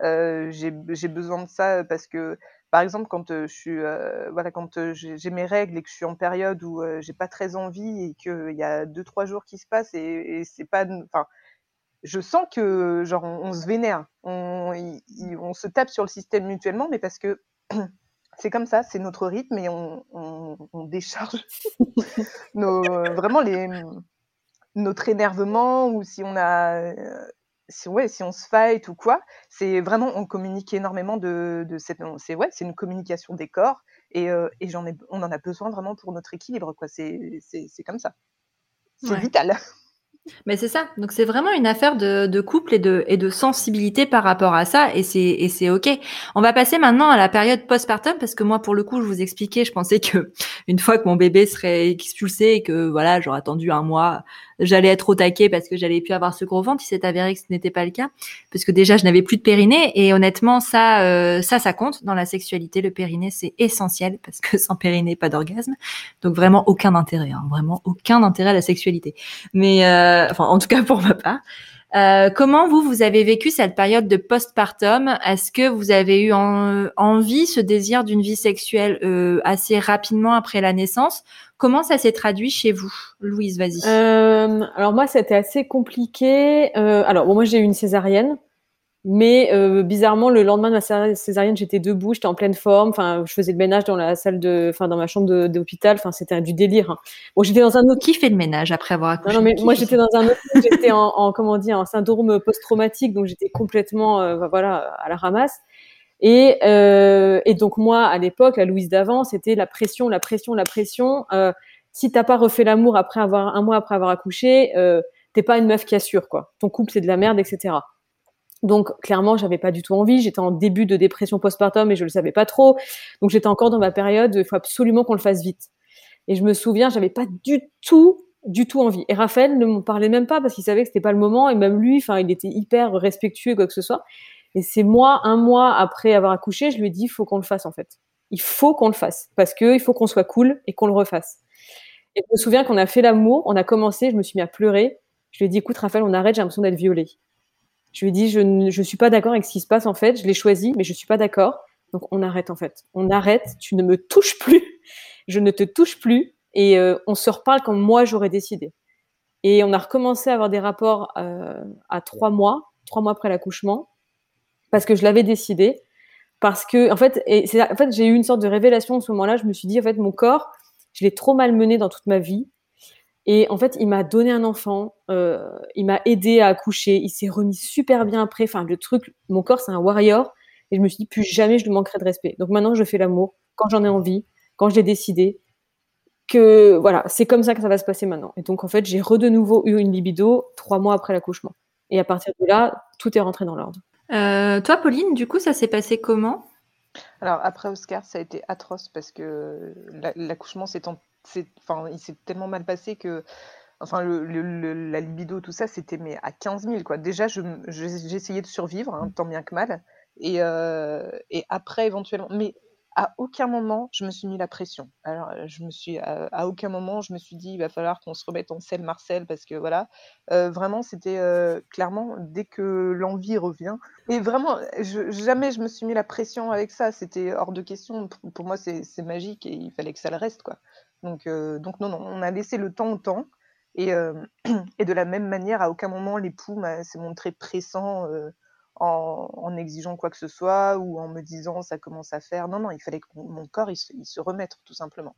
j'ai besoin de ça parce que, par exemple, quand je suis, voilà, quand j'ai mes règles et que je suis en période où j'ai pas très envie et qu'il y a deux trois jours qui se passent et, et c'est pas, enfin, je sens que genre on, se vénère, on, on, se tape sur le système mutuellement, mais parce que c'est comme ça, c'est notre rythme et on, on décharge nos, vraiment les, notre énervement ou si on a si, ouais, si on se fight ou quoi, c'est vraiment, on communique énormément de, de cette. C'est ouais, c'est une communication des corps et, euh, et j'en ai, on en a besoin vraiment pour notre équilibre, quoi. C'est comme ça. C'est vital. Mais c'est ça. Donc c'est vraiment une affaire de, de, couple et de, et de sensibilité par rapport à ça, et c'est et c'est ok. On va passer maintenant à la période postpartum parce que moi pour le coup je vous expliquais, je pensais que une fois que mon bébé serait expulsé et que voilà j'aurais attendu un mois j'allais être au taquet parce que j'allais plus avoir ce gros ventre. Il s'est avéré que ce n'était pas le cas, parce que déjà je n'avais plus de périnée et honnêtement ça, euh, ça, ça compte dans la sexualité. Le périnée c'est essentiel parce que sans périnée pas d'orgasme, donc vraiment aucun intérêt, hein, vraiment aucun intérêt à la sexualité. Mais euh, enfin en tout cas pour ma part. Euh, comment vous, vous avez vécu cette période de postpartum? Est-ce que vous avez eu envie, ce désir d'une vie sexuelle euh, assez rapidement après la naissance? Comment ça s'est traduit chez vous? Louise, vas-y. Euh, alors moi, c'était assez compliqué. alors bon, moi, j'ai eu une césarienne. Mais euh, bizarrement, le lendemain de ma césarienne, j'étais debout, j'étais en pleine forme. Enfin, je faisais le ménage dans la salle de, enfin, dans ma chambre d'hôpital. Enfin, c'était du délire. Hein. Bon, j'étais dans un autre. Qui fait le ménage après avoir accouché Non, mais moi, j'étais dans un autre. j'étais en, en, comment dire, en syndrome post-traumatique, donc j'étais complètement, euh, voilà, à la ramasse. Et, euh, et donc moi, à l'époque, la Louise d'avant, c'était la pression, la pression, la pression. Euh, si t'as pas refait l'amour après avoir un mois après avoir accouché, euh, t'es pas une meuf qui assure quoi. Ton couple c'est de la merde, etc. Donc clairement, j'avais pas du tout envie. J'étais en début de dépression postpartum et je le savais pas trop. Donc j'étais encore dans ma période. Il faut absolument qu'on le fasse vite. Et je me souviens, j'avais pas du tout, du tout envie. Et Raphaël ne m'en parlait même pas parce qu'il savait que c'était pas le moment. Et même lui, enfin, il était hyper respectueux quoi que ce soit. Et c'est moi, un mois après avoir accouché, je lui ai dit, il faut qu'on le fasse en fait. Il faut qu'on le fasse parce que il faut qu'on soit cool et qu'on le refasse. Et je me souviens qu'on a fait l'amour, on a commencé, je me suis mis à pleurer. Je lui ai dit, écoute Raphaël, on arrête, j'ai l'impression d'être violée. Je lui ai dit, je ne suis pas d'accord avec ce qui se passe en fait. Je l'ai choisi, mais je suis pas d'accord. Donc on arrête en fait. On arrête. Tu ne me touches plus. Je ne te touche plus. Et euh, on se reparle comme moi j'aurais décidé. Et on a recommencé à avoir des rapports euh, à trois mois, trois mois après l'accouchement. parce que je l'avais décidé. Parce que, en fait, en fait j'ai eu une sorte de révélation à ce moment-là. Je me suis dit, en fait, mon corps, je l'ai trop mal mené dans toute ma vie. Et en fait, il m'a donné un enfant, euh, il m'a aidé à accoucher, il s'est remis super bien après. Enfin, le truc, mon corps, c'est un warrior. Et je me suis dit, plus jamais je lui manquerai de respect. Donc maintenant, je fais l'amour quand j'en ai envie, quand je l'ai décidé. Que voilà, c'est comme ça que ça va se passer maintenant. Et donc, en fait, j'ai re de nouveau eu une libido trois mois après l'accouchement. Et à partir de là, tout est rentré dans l'ordre. Euh, toi, Pauline, du coup, ça s'est passé comment? Alors, après Oscar, ça a été atroce parce que l'accouchement s'est enfin, il s'est tellement mal passé que enfin le, la libido tout ça c'était mais à 15 000 quoi déjà j'ai essayé de survivre hein, tant bien que mal et, euh, et après éventuellement mais à aucun moment je me suis mis la pression. Alors, je me suis à, aucun moment je me suis dit il va falloir qu'on se remette en selle Marcel parce que voilà, euh, vraiment c'était clairement dès que l'envie revient et vraiment je, jamais je me suis mis la pression avec ça. C'était hors de question. Pour, moi c'est magique et il fallait que ça le reste quoi. Donc donc non non on a laissé le temps au temps et, et de la même manière à aucun moment l'époux s'est montré pressant en, exigeant quoi que ce soit ou en me disant ça commence à faire. Non, non, il fallait que mon, corps il se, remette tout simplement.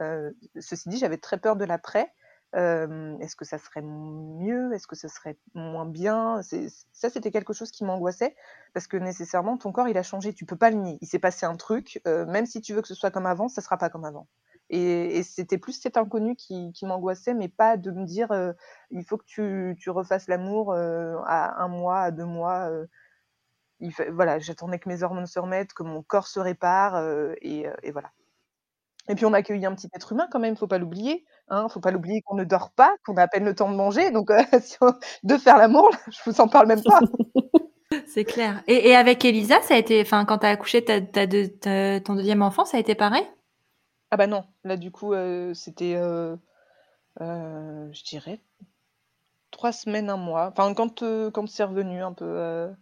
Euh, ceci dit, j'avais très peur de l'après. Euh, est-ce que ça serait mieux? Est-ce que ça serait moins bien? Ça, c'était quelque chose qui m'angoissait parce que nécessairement, ton corps, il a changé. Tu peux pas le nier. Il s'est passé un truc. Euh, même si tu veux que ce soit comme avant, ça sera pas comme avant. Et, c'était plus cet inconnu qui, m'angoissait, mais pas de me dire il faut que tu, refasses l'amour à un mois, à deux mois voilà, j'attendais que mes hormones se remettent, que mon corps se répare, euh, euh, et, voilà. Et puis on a un petit être humain quand même, faut pas l'oublier. Hein, faut pas l'oublier qu'on ne dort pas, qu'on a à peine le temps de manger, donc euh, de faire l'amour, je vous en parle même pas. C'est clair. Et, avec Elisa, ça a été, enfin, quand tu as accouché ton deuxième enfant, ça a été pareil? Ah bah non, là du coup, c'était, je dirais, trois semaines, un mois. Enfin, quand, c'est revenu un peu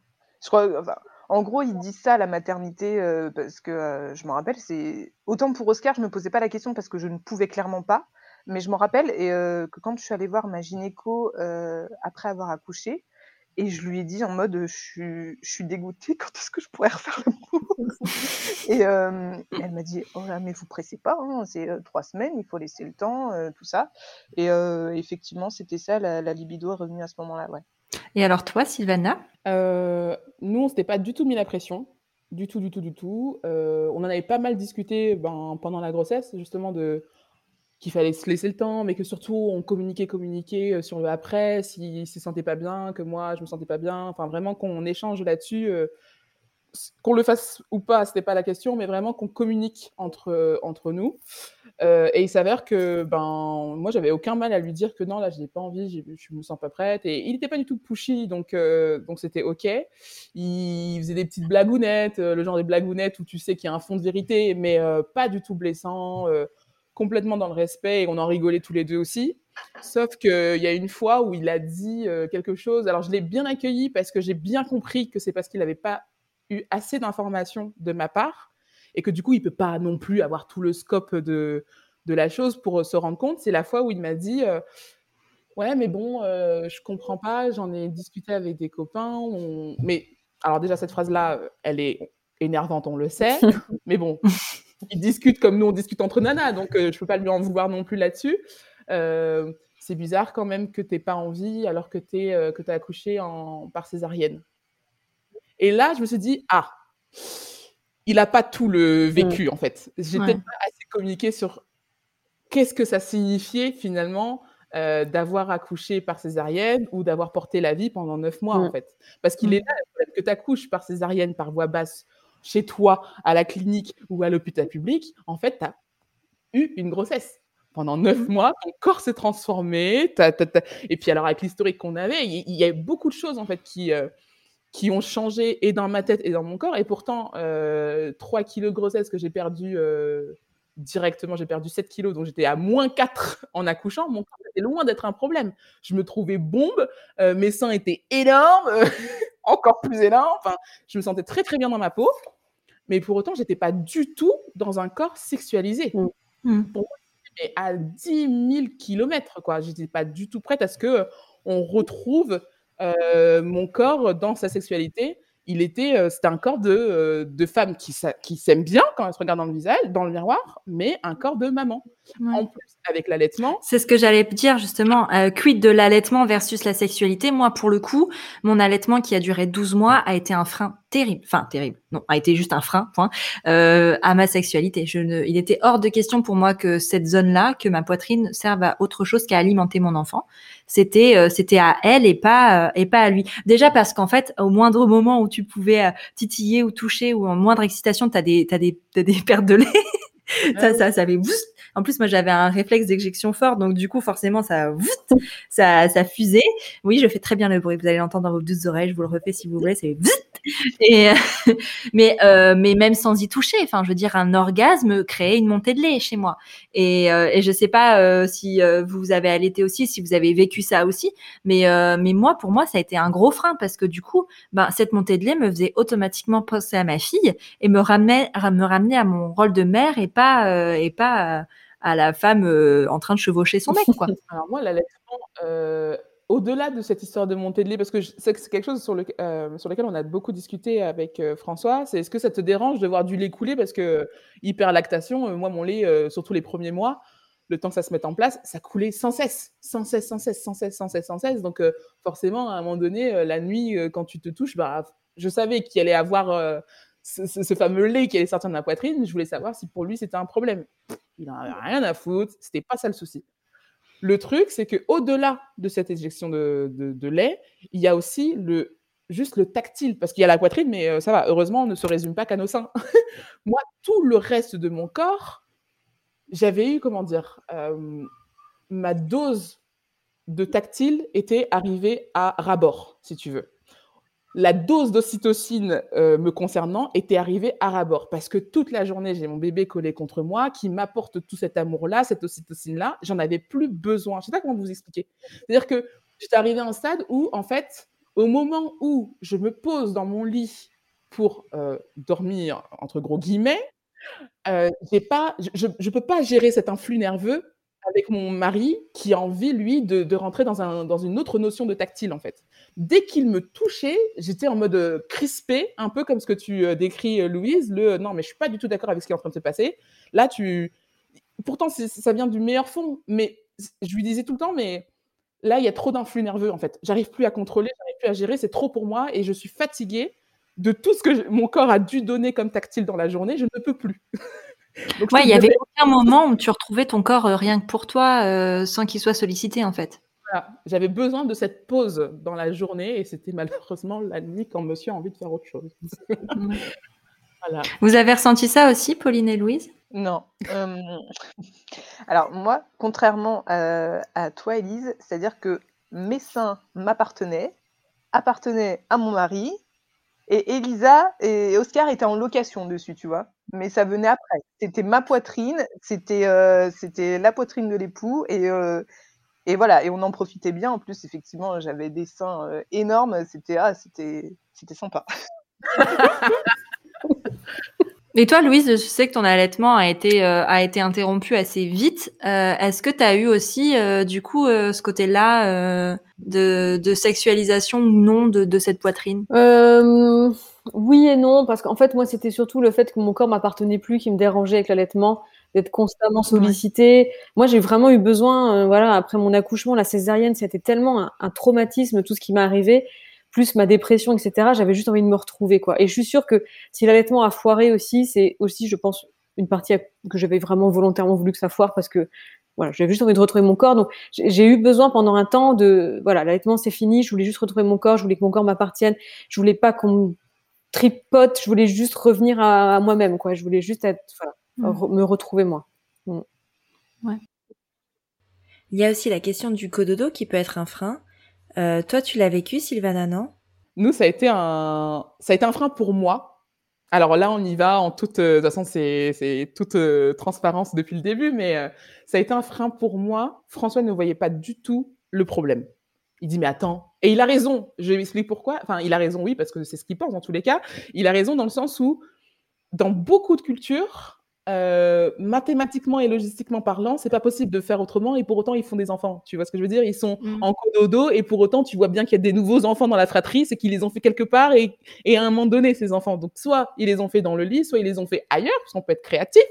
en gros, ils disent ça à la maternité euh, parce que euh, je me rappelle, c'est autant pour Oscar, je me posais pas la question parce que je ne pouvais clairement pas, mais je me rappelle et euh, que quand je suis allée voir ma gynéco après avoir accouché, et je lui ai dit en mode je suis, je suis dégoûtée, quand est-ce que je pourrais refaire le Et elle m'a dit oh là, mais vous pressez pas, hein, c'est trois semaines, il faut laisser le temps, tout ça. Et effectivement, c'était ça, la, la, libido est revenue à ce moment-là, ouais. Et alors toi, Sylvana? Euh, Nous, on s'était pas du tout mis la pression. Du tout, du tout, du tout. Euh, on en avait pas mal discuté ben, pendant la grossesse, justement, de qu'il fallait se laisser le temps, mais que surtout on communiquait, communiquait euh, sur le après, s'il ne se sentait pas bien, que moi je me sentais pas bien, enfin vraiment qu'on échange là-dessus qu'on le fasse ou pas, ce n'était pas la question, mais vraiment qu'on communique entre, entre nous. Euh, et il s'avère que ben, moi, j'avais aucun mal à lui dire que non, là, je n'ai pas envie, je me sens pas prête. Et il n'était pas du tout pushy, donc euh, donc c'était OK. Il faisait des petites blagounettes, euh, le genre des blagounettes où tu sais qu'il y a un fond de vérité, mais pas du tout blessant, complètement dans le respect, et on en rigolait tous les deux aussi. Sauf qu'il y a une fois où il a dit quelque chose. Alors, je l'ai bien accueilli parce que j'ai bien compris que c'est parce qu'il n'avait pas eu assez d'informations de ma part et que du coup, il peut pas non plus avoir tout le scope de, de la chose pour se rendre compte. C'est la fois où il m'a dit euh, Ouais, mais bon, euh, je comprends pas, j'en ai discuté avec des copains. Mais alors, déjà, cette phrase-là, elle est énervante, on le sait. mais bon, il discute comme nous, on discute entre nanas, donc euh, je peux pas lui en vouloir non plus là-dessus. c'est bizarre quand même que tu pas envie alors que tu as accouché en, par césarienne. Et là, je me suis dit, ah, il n'a pas tout le vécu, en fait. J'ai peut-être pas assez communiqué sur qu'est-ce que ça signifiait finalement euh, d'avoir accouché par césarienne ou d'avoir porté la vie pendant neuf mois, en fait. Parce qu'il est là, que tu accouches par césarienne, par voie basse, chez toi, à la clinique ou à l'hôpital public, en fait, tu as eu une grossesse. Pendant neuf mmh. mois, ton corps s'est transformé. Et puis, alors, avec l'historique qu'on avait, il y, a beaucoup de choses, en fait, qui, euh, qui ont changé et dans ma tête et dans mon corps. Et pourtant, euh, 3 kilos de grossesse que j'ai perdu euh, directement, j'ai perdu 7 kilos, donc j'étais à moins 4 en accouchant. Mon corps était loin d'être un problème. Je me trouvais bombe, euh, mes seins étaient énormes, encore plus énormes. Enfin, je me sentais très très bien dans ma peau. Mais pour autant, j'étais pas du tout dans un corps sexualisé. Mmh. Mmh. Pour moi, j'étais à 10 000 kilomètres, quoi. J'étais pas du tout prête à ce que on retrouve euh, mon corps dans sa sexualité. il était, euh, c'était un corps de, euh, de femme qui, qui s'aime bien quand elle se regarde dans le visage, dans le miroir, mais un corps de maman. En plus, avec l'allaitement. C'est ce que j'allais dire justement. Euh, quid de l'allaitement versus la sexualité? Moi, pour le coup, mon allaitement qui a duré 12 mois a été un frein terrible. Enfin, terrible. Non, a été juste un frein, point, euh, à ma sexualité. Je ne, il était hors de question pour moi que cette zone-là, que ma poitrine serve à autre chose qu'à alimenter mon enfant. C'était, euh, c'était à elle et pas, euh, et pas à lui. Déjà parce qu'en fait, au moindre moment où tu pouvais euh, titiller ou toucher ou en moindre excitation, t'as des, t'as des, t'as des pertes de lait. ça, ça, ça avait en plus, moi, j'avais un réflexe d'éjection fort, donc du coup, forcément, ça, ça, ça fusait. Oui, je fais très bien le bruit. Vous allez l'entendre dans vos douces oreilles. Je vous le refais si vous voulez. C'est et mais euh, mais même sans y toucher, enfin, je veux dire, un orgasme créait une montée de lait chez moi. Et euh, et je sais pas euh, si vous avez allaité aussi, si vous avez vécu ça aussi, mais mais moi, pour moi, ça a été un gros frein parce que du coup, ben cette montée de lait me faisait automatiquement penser à ma fille et me ramenait me ramener à mon rôle de mère et pas et pas à la femme euh, en train de chevaucher son mec. Quoi. Alors moi, euh, au-delà de cette histoire de montée de lait, parce que c'est quelque chose sur, le, euh, sur lequel on a beaucoup discuté avec François, c'est est-ce que ça te dérange de voir du lait couler Parce que hyperlactation, moi, mon lait, surtout les premiers mois, le temps que ça se mette en place, ça coulait sans cesse, sans cesse, sans cesse, sans cesse, sans cesse, sans cesse. Donc forcément, à un moment donné, la nuit, quand tu te touches, bah, je savais qu'il allait avoir ce, fameux lait qui allait sortir de ma poitrine. Je voulais savoir si pour lui c'était un problème. Il n'en avait rien à foutre, c'était pas ça le souci. Le truc, c'est que au-delà de cette éjection de, lait, il y a aussi le juste le tactile, parce qu'il y a la poitrine, mais euh, ça va. Heureusement, on ne se résume pas qu'à nos seins. Moi, tout le reste de mon corps, j'avais eu comment dire, euh, ma dose de tactile était arrivée à rabord, si tu veux la dose d'ocytocine euh, me concernant était arrivée à rabord parce que toute la journée, j'ai mon bébé collé contre moi qui m'apporte tout cet amour-là, cette ocytocine-là. J'en avais plus besoin. Je ne sais pas comment vous expliquer. C'est-à-dire que j'étais arrivée à un stade où, en fait, au moment où je me pose dans mon lit pour euh, dormir, entre gros guillemets, euh, je ne peux pas gérer cet influx nerveux avec mon mari qui a envie, lui, de, rentrer dans, un, dans, une autre notion de tactile, en fait. Dès qu'il me touchait, j'étais en mode euh, crispé, un peu comme ce que tu euh, décris, euh, Louise, le non, mais je suis pas du tout d'accord avec ce qui est en train de se passer. Là, tu. Pourtant, ça vient du meilleur fond, mais je lui disais tout le temps, mais là, il y a trop d'influx nerveux, en fait. J'arrive plus à contrôler, j'arrive plus à gérer, c'est trop pour moi et je suis fatiguée de tout ce que mon corps a dû donner comme tactile dans la journée, je ne peux plus. ouais, il y avait aucun moment où tu retrouvais ton corps euh, rien que pour toi, euh, sans qu'il soit sollicité en fait. J'avais besoin de cette pause dans la journée et c'était malheureusement la nuit quand monsieur a envie de faire autre chose. Vous avez ressenti ça aussi, Pauline et Louise? Non. Euh, alors moi, contrairement à, à toi, Elise, c'est-à-dire que mes seins m'appartenaient, appartenaient à mon mari, et Elisa et Oscar étaient en location dessus, tu vois. Mais ça venait après. C'était ma poitrine, c'était euh, c'était la poitrine de l'époux et euh, et voilà. Et on en profitait bien. En plus, effectivement, j'avais des seins euh, énormes. C'était ah, c'était c'était sympa. Et toi, Louise, je sais que ton allaitement a été, euh, a été interrompu assez vite. Euh, est-ce que tu as eu aussi, euh, du coup, ce côté-là de, de, sexualisation ou non de, de cette poitrine? Oui et non, parce qu'en fait, moi, c'était surtout le fait que mon corps m'appartenait plus qui me dérangeait avec l'allaitement, d'être constamment sollicité. Moi, j'ai vraiment eu besoin, voilà, après mon accouchement, la césarienne, c'était tellement un, un traumatisme, tout ce qui m'est arrivé plus ma dépression, etc. J'avais juste envie de me retrouver, quoi. Et je suis sûre que si l'allaitement a foiré aussi, c'est aussi, je pense, une partie que j'avais vraiment volontairement voulu que ça foire parce que voilà, j'avais juste envie de retrouver mon corps. Donc, j'ai eu besoin pendant un temps de, voilà, l'allaitement c'est fini. Je voulais juste retrouver mon corps. Je voulais que mon corps m'appartienne. Je voulais pas qu'on me tripote. Je voulais juste revenir à, moi-même, quoi. Je voulais juste être, voilà, mmh. me retrouver moi. Mmh. Ouais. Il y a aussi la question du cododo qui peut être un frein. Euh, toi, tu l'as vécu, Sylvana, non? Nous, ça a été un, ça a été un frein pour moi. Alors là, on y va en toute, euh, de toute façon, c'est toute euh, transparence depuis le début, mais ça a été un frein pour moi. François ne voyait pas du tout le problème. Il dit mais attends, et il a raison. Je lui explique pourquoi. Enfin, il a raison, oui, parce que c'est ce qu'il pense dans tous les cas. Il a raison dans le sens où, dans beaucoup de cultures, euh, mathématiquement et logistiquement parlant, c'est pas possible de faire autrement et pour autant ils font des enfants. Tu vois ce que je veux dire? Ils sont Mm. en cododo et pour autant tu vois bien qu'il y a des nouveaux enfants dans la fratrie, c'est qu'ils les ont fait quelque part et, et à un moment donné ces enfants. Donc soit ils les ont fait dans le lit, soit ils les ont fait ailleurs, parce qu'on peut être créatif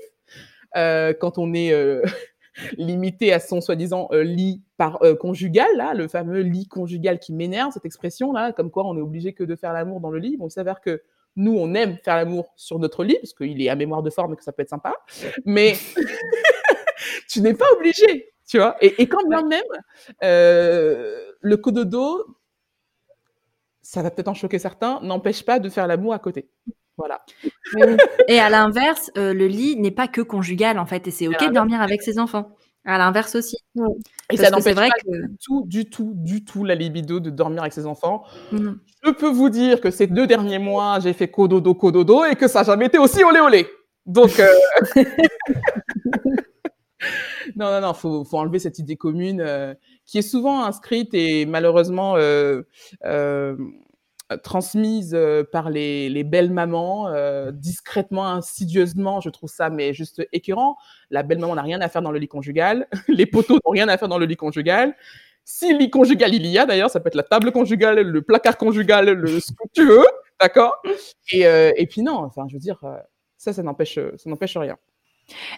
euh, quand on est euh, limité à son soi-disant euh, lit par euh, conjugal, là, le fameux lit conjugal qui m'énerve, cette expression là, comme quoi on est obligé que de faire l'amour dans le lit. Bon, il s'avère que nous, on aime faire l'amour sur notre lit, parce qu'il est à mémoire de forme et que ça peut être sympa. Mais tu n'es pas obligé, tu vois. Et, et quand bien même, euh, le cododo, ça va peut-être en choquer certains, n'empêche pas de faire l'amour à côté. Voilà. Et à l'inverse, euh, le lit n'est pas que conjugal en fait, et c'est ok de dormir avec ses enfants. À l'inverse aussi. Et Parce ça que c'est n'empêche vrai pas que du tout, du tout, du tout la libido de dormir avec ses enfants. Mm. Je peux vous dire que ces deux derniers mois, j'ai fait cododo, cododo, et que ça n'a jamais été aussi olé olé. Donc, euh... non, non, non, faut, faut enlever cette idée commune euh, qui est souvent inscrite et malheureusement euh, euh, transmise euh, par les, les belles mamans, euh, discrètement, insidieusement. Je trouve ça mais juste écœurant. La belle maman n'a rien à faire dans le lit conjugal. Les poteaux n'ont rien à faire dans le lit conjugal. Si lit conjugal il y a, d'ailleurs, ça peut être la table conjugale, le placard conjugal, le ce que tu veux, d'accord? Et, euh, et puis non, enfin, je veux dire, euh, ça, ça n'empêche, ça n'empêche rien.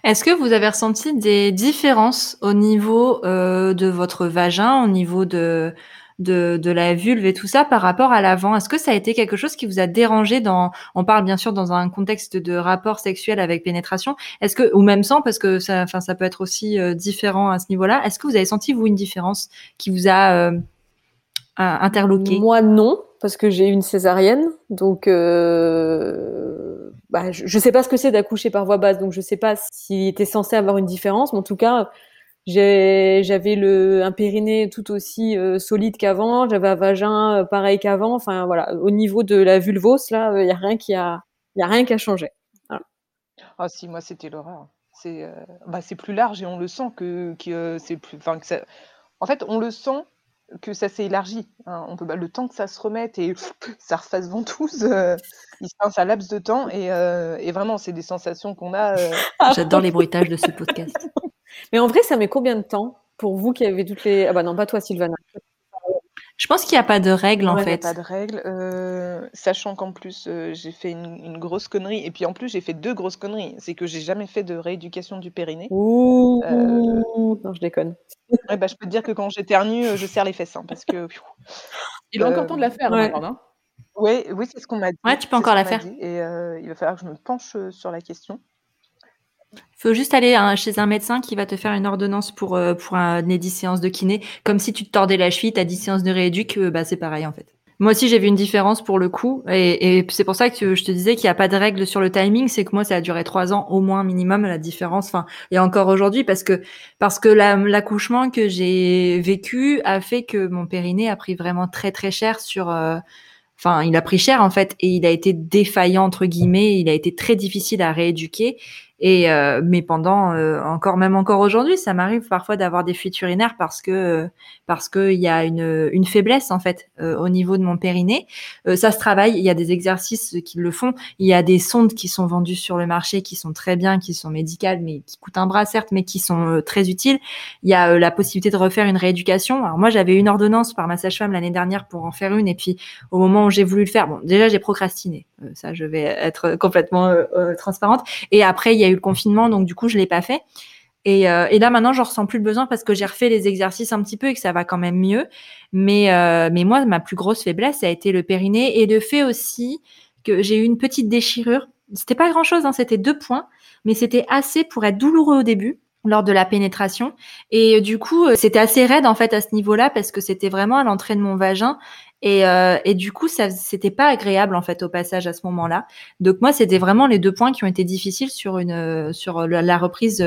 Est-ce que vous avez ressenti des différences au niveau euh, de votre vagin, au niveau de, de, la vulve et tout ça par rapport à l'avant Est-ce que ça a été quelque chose qui vous a dérangé dans On parle bien sûr dans un contexte de rapport sexuel avec pénétration. Est-ce que ou même sans parce que ça, enfin ça peut être aussi euh, différent à ce niveau-là. Est-ce que vous avez senti vous une différence qui vous a euh, interloqué? Moi, non, parce que j'ai une césarienne. Donc, euh, bah, je, je sais pas ce que c'est d'accoucher par voie basse, donc je sais pas s'il était censé avoir une différence, mais en tout cas, j'avais le un périnée tout aussi euh, solide qu'avant, j'avais un vagin euh, pareil qu'avant. Enfin voilà, au niveau de la vulvose, là, il y a rien qui a, il y a rien qui a changé. Ah si, moi c'était l'horreur. C'est euh, bah, c'est plus large et on le sent que, que euh, c'est plus. Enfin, que ça... En fait, on le sent que ça s'est élargi. hein. On peut bah, le temps que ça se remette et ça refasse ventouse, euh, il se passe un laps de temps et, euh, et vraiment c'est des sensations qu'on a. euh, J'adore les bruitages de ce podcast. Mais en vrai, ça met combien de temps pour vous qui avez toutes les Ah bah non, pas toi, Sylvana. Je pense qu'il n'y a pas de règle en Ouais, y a fait. pas de règle, euh, sachant qu'en plus euh, j'ai fait une, une grosse connerie et puis en plus j'ai fait deux grosses conneries. C'est que j'ai jamais fait de rééducation du périnée. Ouh, Euh, non, je déconne. Ouais, bah, je peux te dire que quand j'éternue, euh, je serre les fesses hein, parce que. Il a encore le temps de la faire, ouais. Amandine, hein. Ouais, oui, c'est ce qu'on m'a dit. Ouais, tu peux encore la faire. dit, Et euh, il va falloir que je me penche euh, sur la question. Il faut juste aller hein, chez un médecin qui va te faire une ordonnance pour, euh, pour un, des 10 séances de kiné. Comme si tu te tordais la cheville, t'as 10 séances de rééduc, euh, bah, c'est pareil en fait. Moi aussi, j'ai vu une différence pour le coup. Et, c'est pour ça que je te disais qu'il n'y a pas de règle sur le timing. C'est que moi, ça a duré trois ans au moins minimum, la différence. Enfin, et encore aujourd'hui, parce que, parce que la- l'accouchement que j'ai vécu a fait que mon périnée a pris vraiment très très cher sur... euh, Enfin, il a pris cher en fait et il a été défaillant entre guillemets. Il a été très difficile à rééduquer. Et euh, mais pendant euh, encore même encore aujourd'hui, ça m'arrive parfois d'avoir des fuites urinaires parce que euh, parce que il y a une une faiblesse en fait euh, au niveau de mon périnée. Euh, ça se travaille. Il y a des exercices qui le font. Il y a des sondes qui sont vendues sur le marché qui sont très bien, qui sont médicales mais qui coûtent un bras certes, mais qui sont euh, très utiles. Il y a la possibilité de refaire une rééducation. Alors moi j'avais une ordonnance par ma sage-femme l'année dernière pour en faire une et puis au moment où j'ai voulu le faire, bon déjà j'ai procrastiné. Ça je vais être complètement transparente. Et après, il y a eu le confinement, donc du coup, je l'ai pas fait. Et, euh, et là, maintenant, je ressens plus le besoin parce que j'ai refait les exercices un petit peu et que ça va quand même mieux. Mais, euh, mais moi, ma plus grosse faiblesse, a été le périnée et le fait aussi que j'ai eu une petite déchirure. C'était pas grand chose, hein, c'était deux points, mais c'était assez pour être douloureux au début lors de la pénétration. Et euh, du coup, euh, c'était assez raide en fait à ce niveau-là parce que c'était vraiment à l'entrée de mon vagin. Et, euh, et du coup, ça c'était pas agréable en fait au passage à ce moment-là. Donc moi, c'était vraiment les deux points qui ont été difficiles sur une sur la, reprise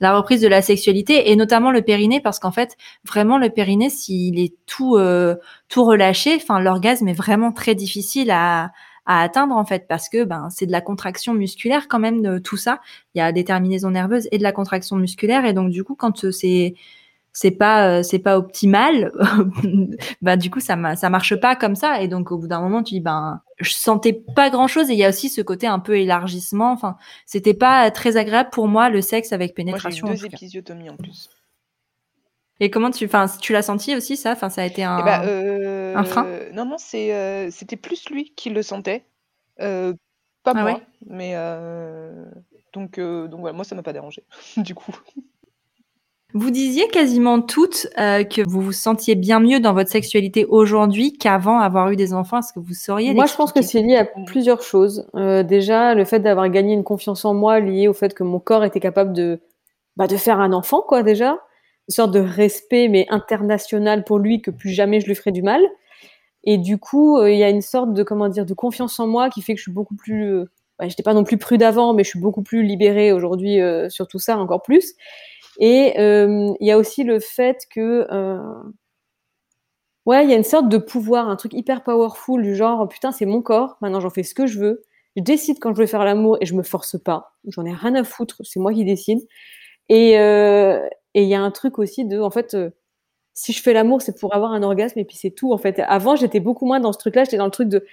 la reprise de la sexualité et notamment le périnée parce qu'en fait, vraiment le périnée s'il est tout tout relâché, enfin l'orgasme est vraiment très difficile à à atteindre en fait parce que ben c'est de la contraction musculaire quand même de tout ça. Il y a des terminaisons nerveuses et de la contraction musculaire et donc du coup quand euh, c'est c'est pas euh, c'est pas optimal bah du coup ça ça marche pas comme ça et donc au bout d'un moment tu dis ben je sentais pas grand chose et il y a aussi ce côté un peu élargissement. Enfin, c'était pas très agréable pour moi le sexe avec pénétration. Moi, j'ai eu deux épisiotomies en plus. Et comment tu, enfin, tu l'as senti aussi ça? Enfin, ça a été un, eh ben, un frein? euh, Non, non, c'est, euh, c'était plus lui qui le sentait, euh, pas Ah moi. ouais? Mais euh, donc, euh, donc voilà, moi ça m'a pas dérangé du coup. Vous disiez quasiment toutes euh, que vous vous sentiez bien mieux dans votre sexualité aujourd'hui qu'avant avoir eu des enfants. Est-ce que vous sauriez Moi, je pense que c'est lié à plusieurs choses. Euh, déjà, le fait d'avoir gagné une confiance en moi lié au fait que mon corps était capable de, bah, de faire un enfant, quoi, déjà. Une sorte de respect, mais international pour lui, que plus jamais je lui ferai du mal. Et du coup, euh, il y a une sorte de, comment dire, de confiance en moi qui fait que je suis beaucoup plus, euh, ouais, j'étais pas non plus prude avant, mais je suis beaucoup plus libérée aujourd'hui euh, sur tout ça, encore plus. Et il y a aussi le fait que, ouais, il y a une sorte de pouvoir, un truc hyper powerful du genre, putain, c'est mon corps, maintenant j'en fais ce que je veux, je décide quand je veux faire l'amour et je me force pas, j'en ai rien à foutre, c'est moi qui décide. Et et il y a un truc aussi de, en fait, euh, si je fais l'amour, c'est pour avoir un orgasme et puis c'est tout. En fait, avant, j'étais beaucoup moins dans ce truc-là, j'étais dans le truc de,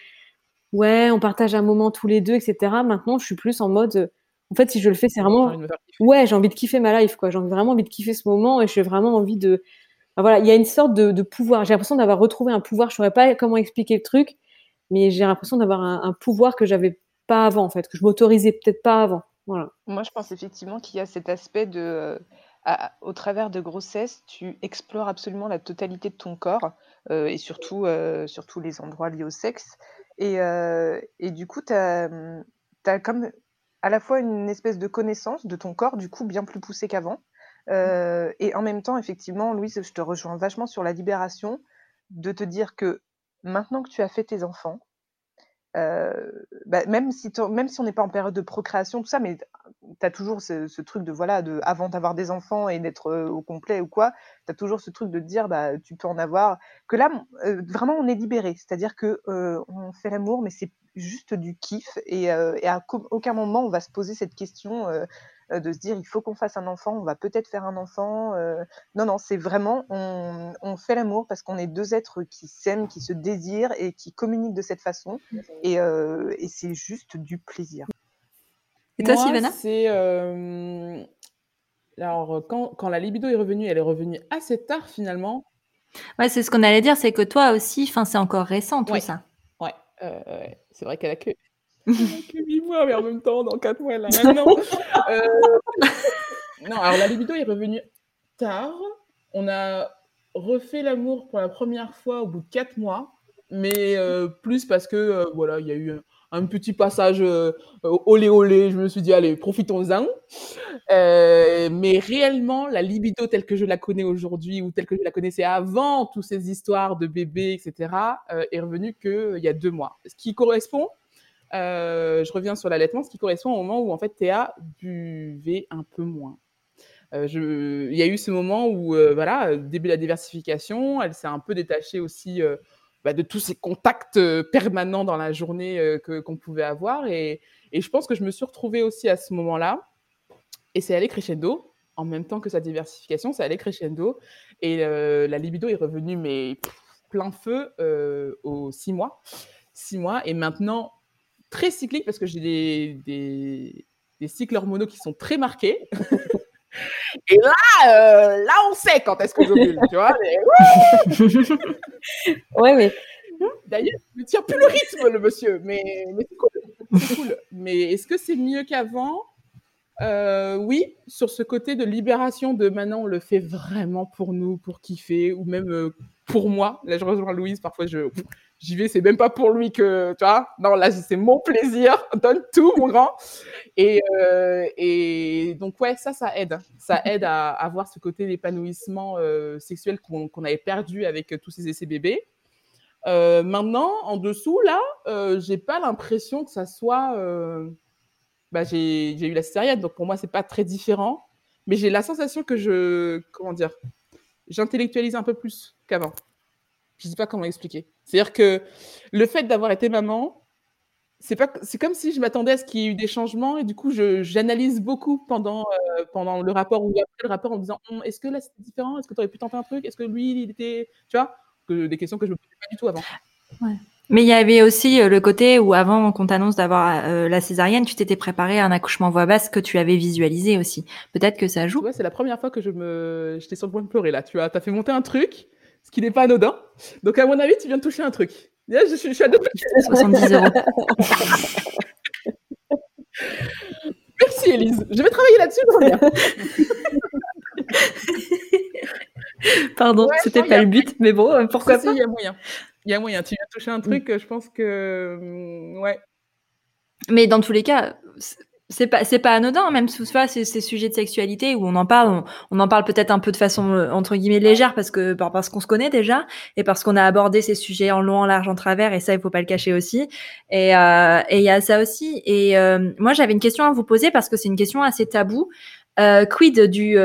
ouais, on partage un moment tous les deux, etc. Maintenant, je suis plus en mode, euh, en fait, si je le fais, c'est vraiment. Ouais, j'ai envie de kiffer ma life, quoi. J'ai vraiment envie de kiffer ce moment et j'ai vraiment envie de. Enfin, voilà, il y a une sorte de, de pouvoir. J'ai l'impression d'avoir retrouvé un pouvoir. Je saurais pas comment expliquer le truc, mais j'ai l'impression d'avoir un, un pouvoir que j'avais pas avant, en fait, que je m'autorisais peut-être pas avant. Voilà. Moi, je pense effectivement qu'il y a cet aspect de, euh, à- au travers de grossesse, tu explores absolument la totalité de ton corps euh, et surtout, euh, surtout les endroits liés au sexe. Et, euh, et du coup, tu as, comme à la fois une espèce de connaissance de ton corps, du coup, bien plus poussée qu'avant. Euh, et en même temps, effectivement, Louise, je te rejoins vachement sur la libération de te dire que maintenant que tu as fait tes enfants, euh, bah, même, si même si on n'est pas en période de procréation, tout ça, mais tu as toujours ce, ce truc de, voilà, de, avant d'avoir des enfants et d'être au complet ou quoi, tu as toujours ce truc de dire, bah, tu peux en avoir. Que là, vraiment, on est libéré. C'est-à-dire que on fait l'amour, mais c'est juste du kiff. Et, et à aucun moment, on va se poser cette question de se dire, il faut qu'on fasse un enfant, on va peut-être faire un enfant. euh. Non, non, c'est vraiment, on, on fait l'amour parce qu'on est deux êtres qui s'aiment, qui se désirent et qui communiquent de cette façon. Et, euh, et c'est juste du plaisir. Et toi, Sylvana? c'est euh, alors quand, quand la libido est revenue, elle est revenue assez tard finalement. Ouais, c'est ce qu'on allait dire, c'est que toi aussi, enfin, c'est encore récent tout Ouais. ça. Ouais, euh, ouais. c'est vrai qu'elle a que elle a que 8 mois, mais en même temps, dans 4 mois, un an. Euh, Non, alors la libido est revenue tard. On a refait l'amour pour la première fois au bout de 4 mois, mais euh, plus parce que euh, voilà, il y a eu un, petit passage euh, olé olé. Je me suis dit allez, profitons-en. Euh, mais réellement, la libido telle que je la connais aujourd'hui ou telle que je la connaissais avant toutes ces histoires de bébés, etc., euh, est revenue qu'il y a deux mois. Ce qui correspond, je reviens sur l'allaitement, ce qui correspond au moment où en fait Théa buvait un peu moins. Euh, Il y a eu ce moment où, euh, voilà, euh, début de la diversification, elle s'est un peu détachée aussi euh, bah, de tous ces contacts euh, permanents dans la journée euh, que- qu'on pouvait avoir. Et, je pense que je me suis retrouvée aussi à ce moment-là. Et c'est allé crescendo, en même temps que sa diversification, c'est allé crescendo. Et euh, la libido est revenue, mais plein feu euh, aux six mois. Six mois. Et maintenant, très cyclique, parce que j'ai des, des, des cycles hormonaux qui sont très marqués. Et là, euh, là, on sait quand est-ce que j'ovule, tu vois. mais- Ouais, mais D'ailleurs, il ne tient plus le rythme, le monsieur, mais, mais c'est cool. c'est cool. Mais est-ce que c'est mieux qu'avant? Euh, Oui, sur ce côté de libération de maintenant, on le fait vraiment pour nous, pour kiffer, ou même euh, pour moi. Là, je rejoins Louise, parfois je j'y vais, c'est même pas pour lui que, tu vois. Non, là, c'est mon plaisir. Donne tout, mon grand. Et, euh, et donc, ouais, ça, ça aide. Ça aide à avoir ce côté d'épanouissement euh, sexuel qu'on avait perdu avec euh, tous ces essais bébés. Euh, maintenant, en dessous, là, euh, j'ai pas l'impression que ça soit. euh, Bah, j'ai j'ai eu la césarienne, donc pour moi, c'est pas très différent. Mais j'ai la sensation que je. Comment dire J'intellectualise un peu plus qu'avant. Je sais pas comment expliquer. C'est-à-dire que le fait d'avoir été maman, c'est pas c'est comme si je m'attendais à ce qu'il y ait eu des changements et du coup je j'analyse beaucoup pendant euh, pendant le rapport ou après le rapport en me disant Hum, est-ce que là c'était différent? Est-ce que tu aurais pu tenter un truc? Est-ce que lui il était tu vois? Que des questions que je me posais pas du tout avant Mais il y avait aussi le côté où avant qu'on t'annonce d'avoir la césarienne, tu t'étais préparé à un accouchement voix basse que tu avais visualisé aussi. Peut-être que ça joue. Tu vois, c'est la première fois que je me, j'étais sur le point de pleurer là. Tu as, as fait monter un truc, ce qui n'est pas anodin. Donc à mon avis, tu viens de toucher un truc. Je, suis, je suis à deux 70 euros. Merci Elise. Je vais travailler là-dessus. Pardon, c'était pas le but, mais bon, euh, pourquoi pas Il y a moyen. Il y a moyen. Tu viens de toucher un truc, mm. je pense que. Mm, ouais. Mais dans tous les cas, c'est pas c'est pas anodin même sous ces, ces sujets de sexualité où on en parle on, en parle peut-être un peu de façon euh, entre guillemets légère parce que parce qu'on se connaît déjà et parce qu'on a abordé ces sujets en long en large en travers et ça il faut pas le cacher aussi. Et euh, et il y a ça aussi. Et euh, moi j'avais une question à vous poser parce que c'est une question assez taboue. Euh, quid du,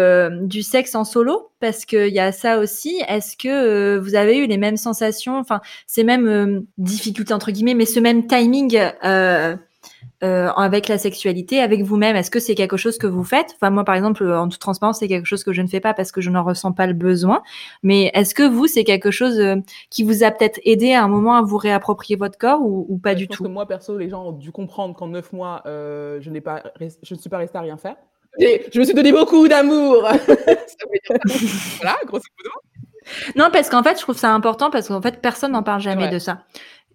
du sexe en solo? Parce qu'il y a ça aussi. Est-ce que vous avez eu les mêmes sensations, enfin ces mêmes difficultés entre guillemets, mais ce même timing euh, avec la sexualité, avec vous-même Est-ce que c'est quelque chose que vous faites? Enfin, moi, par exemple, en toute transparence, c'est quelque chose que je ne fais pas parce que je n'en ressens pas le besoin. Mais est-ce que vous, c'est quelque chose euh, qui vous a peut-être aidé à un moment à vous réapproprier votre corps ou, pas du je pense tout? que Moi, perso, les gens ont dû comprendre qu'en neuf mois, euh, je n'ai pas, je ne suis pas restée à rien faire. Et je me suis donné beaucoup d'amour. voilà, grosso modo. Non, parce qu'en fait, je trouve ça important parce qu'en fait, personne n'en parle jamais de ça.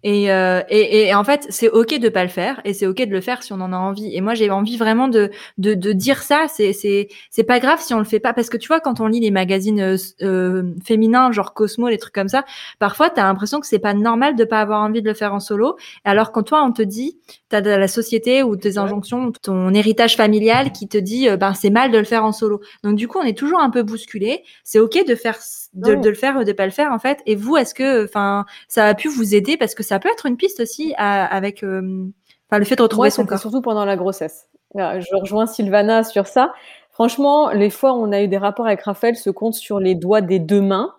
Et, euh, et, et, en fait, c'est ok de pas le faire et c'est ok de le faire si on en a envie. Et moi, j'ai envie vraiment de, de, de dire ça. C'est c'est c'est pas grave si on le fait pas parce que tu vois, quand on lit les magazines euh, euh féminins, genre Cosmo, les trucs comme ça, parfois t'as l'impression que c'est pas normal de pas avoir envie de le faire en solo. Alors quand toi, on te dit, t'as de la société ou tes injonctions, ton héritage familial qui te dit, euh, ben c'est mal de le faire en solo. Donc du coup, on est toujours un peu bousculé. C'est ok de faire de, de, le faire ou de pas le faire en fait. Et vous, est-ce que, enfin, ça a pu vous aider? Parce que ça peut être une piste aussi avec, euh, enfin, le fait de retrouver son corps. Surtout pendant la grossesse. Je rejoins Sylvana sur ça. Franchement, les fois où on a eu des rapports avec Raphaël se comptent sur les doigts des deux mains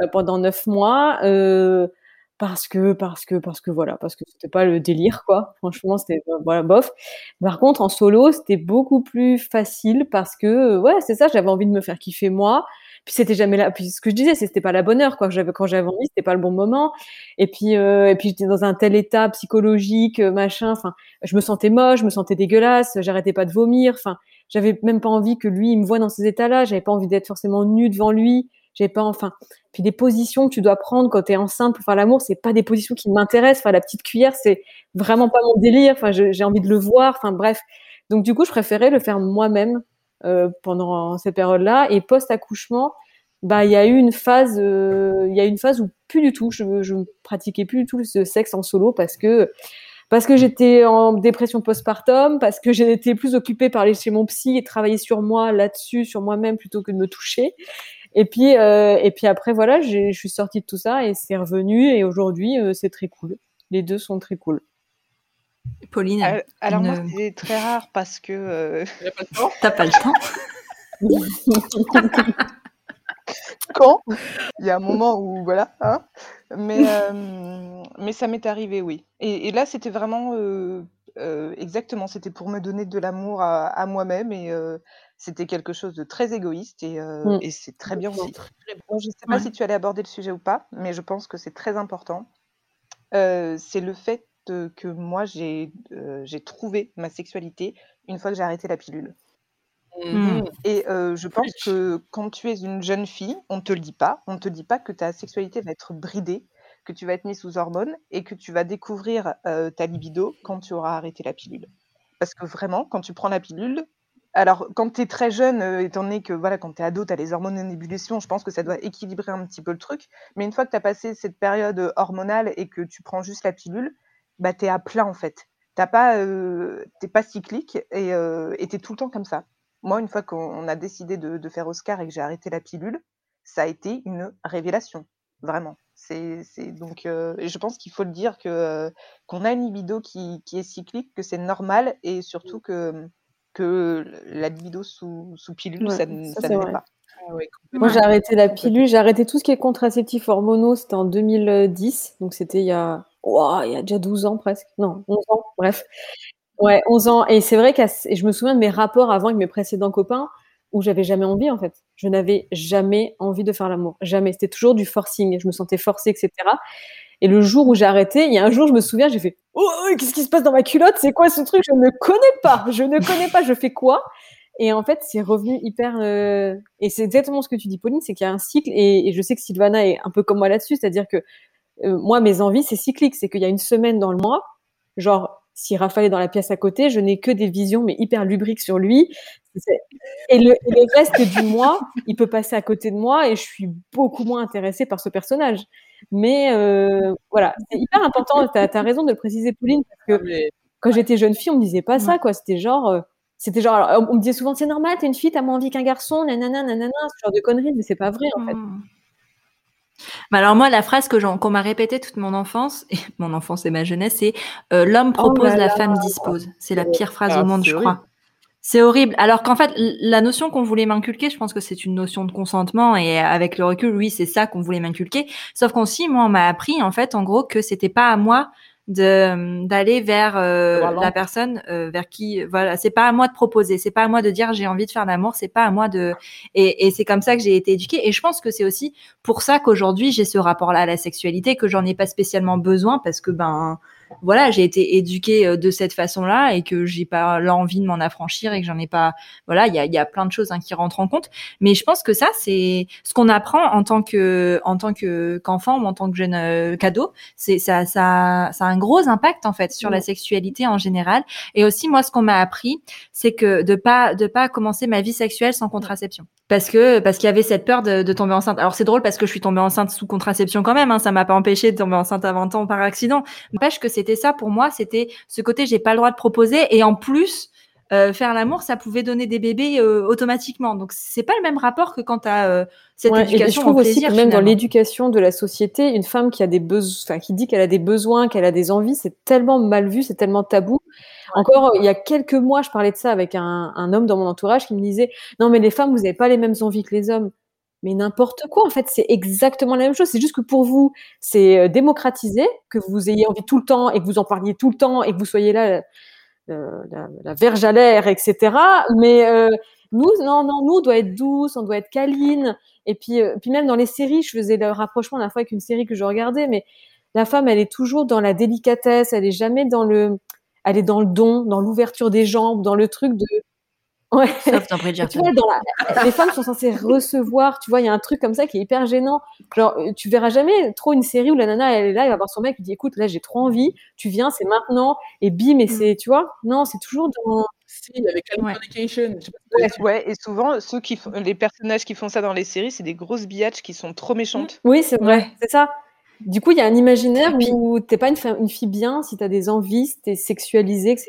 euh, pendant neuf mois. Euh, parce que parce que parce que voilà parce que c'était pas le délire quoi franchement c'était voilà bof par contre en solo c'était beaucoup plus facile parce que ouais c'est ça j'avais envie de me faire kiffer moi puis c'était jamais là. Puis ce que je disais, c'était pas la bonne heure, quoi. J'avais quand j'avais envie, c'était pas le bon moment. Et puis euh, et puis j'étais dans un tel état psychologique, euh, machin. Enfin, je me sentais moche, je me sentais dégueulasse, j'arrêtais pas de vomir. Enfin, j'avais même pas envie que lui il me voit dans ces états-là. J'avais pas envie d'être forcément nue devant lui. J'avais pas, enfin. Puis des positions que tu dois prendre quand tu es enceinte pour faire l'amour, c'est pas des positions qui m'intéressent. Enfin, la petite cuillère, c'est vraiment pas mon délire. Enfin, j'ai envie de le voir. Enfin, bref. Donc du coup, je préférais le faire moi-même pendant cette période-là. Et post-accouchement, bah, il y a eu une phase, euh, il y a une phase où plus du tout, je, je pratiquais plus du tout ce sexe en solo parce que parce que j'étais en dépression postpartum, parce que j'étais plus occupée par aller chez mon psy et travailler sur moi là-dessus, sur moi-même plutôt que de me toucher. Et puis euh, et puis après voilà, je suis sortie de tout ça et c'est revenu et aujourd'hui c'est très cool. Les deux sont très cool. Pauline. Euh, alors, moi, c'est très rare parce que. Euh... T'as pas le temps. Quand? Il y a un moment où voilà, hein mais euh, mais ça m'est arrivé, oui. Et, et là, c'était vraiment euh, euh, exactement, c'était pour me donner de l'amour à, à moi-même et c'était quelque chose de très égoïste et, mmh. et c'est très bien aussi. Bon, je ne sais pas si tu allais aborder le sujet ou pas, mais je pense que c'est très important. c'est le fait que moi j'ai trouvé ma sexualité une fois que j'ai arrêté la pilule. Mmh. Et je pense que quand tu es une jeune fille, on te le dit pas, on te dit pas que ta sexualité va être bridée, que tu vas être mise sous hormones et que tu vas découvrir ta libido quand tu auras arrêté la pilule. Parce que vraiment, quand tu prends la pilule, alors quand tu es très jeune, étant donné que voilà, quand tu es ado, tu as les hormones en ébullition, je pense que ça doit équilibrer un petit peu le truc. Mais une fois que tu as passé cette période hormonale et que tu prends juste la pilule, bah, tu es à plein en fait. Tu pas, pas cyclique et tu es tout le temps comme ça. Moi, une fois qu'on a décidé de, faire Oscar et que j'ai arrêté la pilule, ça a été une révélation, vraiment. C'est donc, et je pense qu'il faut le dire que qu'on a une libido qui, qui est cyclique, que c'est normal et surtout que que la libido sous, sous pilule, ça, ça, ne pas. Ah Moi, j'ai arrêté la pilule, j'ai arrêté tout ce qui est contraceptif hormonaux, c'était en 2010, donc c'était il y a, il y a déjà 12 ans presque, non, 11 ans, bref. Ouais, 11 ans. Et c'est vrai que je me souviens de mes rapports avant avec mes précédents copains où j'avais jamais envie, en fait. Je n'avais jamais envie de faire l'amour. Jamais. C'était toujours du forcing. Je me sentais forcée, etc. Et le jour où j'ai arrêté, il y a un jour, je me souviens, j'ai fait Oh, qu'est-ce qui se passe dans ma culotte? C'est quoi ce truc? Je ne connais pas. Je ne connais pas. Je fais quoi? Et en fait, c'est revenu hyper. Euh, et c'est exactement ce que tu dis, Pauline, c'est qu'il y a un cycle. Et, je sais que Sylvana est un peu comme moi là-dessus, c'est-à-dire que euh, moi, mes envies, c'est cyclique. C'est qu'il y a une semaine dans le mois, genre si Raphaël est dans la pièce à côté, je n'ai que des visions, mais hyper lubriques sur lui. Et le, reste du mois, il peut passer à côté de moi et je suis beaucoup moins intéressée par ce personnage. Mais euh, voilà, c'est hyper important. Tu as, raison de le préciser, Pauline, parce que quand j'étais jeune fille, on me disait pas ça, quoi. C'était genre, euh, c'était genre, on me disait souvent, c'est normal, t'es une fille, t'as moins envie qu'un garçon, nanana, nanana, ce genre de conneries, mais c'est pas vrai, en fait. Mais alors moi, la phrase que qu'on m'a répétée toute mon enfance, et mon enfance et ma jeunesse, c'est euh, l'homme oh propose, la femme dispose. C'est la pire phrase au monde, je crois. C'est horrible. Alors qu'en fait, la notion qu'on voulait m'inculquer, je pense que c'est une notion de consentement et avec le recul, oui, c'est ça qu'on voulait m'inculquer. Sauf qu'aussi, moi, on m'a appris en fait, en gros, que c'était pas à moi de d'aller vers euh, la personne euh, vers qui voilà c'est pas à moi de proposer c'est pas à moi de dire j'ai envie de faire l'amour c'est pas à moi de et, et c'est comme ça que j'ai été éduquée et je pense que c'est aussi pour ça qu'aujourd'hui j'ai ce rapport là à la sexualité que j'en ai pas spécialement besoin parce que ben voilà, j'ai été éduquée euh, de cette façon-là et que j'ai pas l'envie de m'en affranchir et que j'en ai pas. Voilà, il y a, y a plein de choses hein, qui rentrent en compte. Mais je pense que ça, c'est ce qu'on apprend en tant que en tant que qu'enfant ou en tant que jeune euh, cadeau. C'est ça, ça, ça a un gros impact en fait sur la sexualité en général. Et aussi, moi, ce qu'on m'a appris, c'est que de pas de pas commencer ma vie sexuelle sans contraception parce que parce qu'il y avait cette peur de, de tomber enceinte. Alors c'est drôle parce que je suis tombée enceinte sous contraception quand même. Hein, ça m'a pas empêché de tomber enceinte à 20 ans par accident. N'empêche que c'était ça pour moi. C'était ce côté j'ai pas le droit de proposer et en plus euh, faire l'amour, ça pouvait donner des bébés euh, automatiquement. Donc c'est pas le même rapport que quand tu as euh, cette éducation. Et je trouve aussi que même dans l'éducation de la société, une femme qui a des besoins, qui dit qu'elle a des besoins, qu'elle a des envies, c'est tellement mal vu, c'est tellement tabou. Encore il y a quelques mois, je parlais de ça avec un, homme dans mon entourage qui me disait non mais les femmes vous n'avez pas les mêmes envies que les hommes. Mais n'importe quoi, en fait, c'est exactement la même chose. C'est juste que pour vous, c'est euh, démocratisé, que vous ayez envie tout le temps et que vous en parliez tout le temps et que vous soyez là, euh, la, verge à l'air, etc. Mais euh, nous, non, non, nous, on doit être douce, on doit être câline. Et puis, euh, puis même dans les séries, je faisais le rapprochement la fois avec une série que je regardais, mais la femme, elle est toujours dans la délicatesse, elle est jamais dans le, elle est dans le don, dans l'ouverture des jambes, dans le truc de. Ouais. Sauf dans tu vois, dans la... les femmes sont censées recevoir. Tu vois, il y a un truc comme ça qui est hyper gênant. Genre, euh, tu verras jamais trop une série où la nana elle est là, elle va voir son mec, il dit écoute, là j'ai trop envie, tu viens, c'est maintenant, et bim, et mm. c'est, tu vois, non, c'est toujours dans. Si, avec Californication. Ouais. ouais, et souvent, ceux qui font, les personnages qui font ça dans les séries, c'est des grosses biatches qui sont trop méchantes. Oui, c'est vrai, c'est ça. Du coup, il y a un imaginaire où t'es pas une, une, fille bien si tu as des envies, si t'es sexualisée, etc.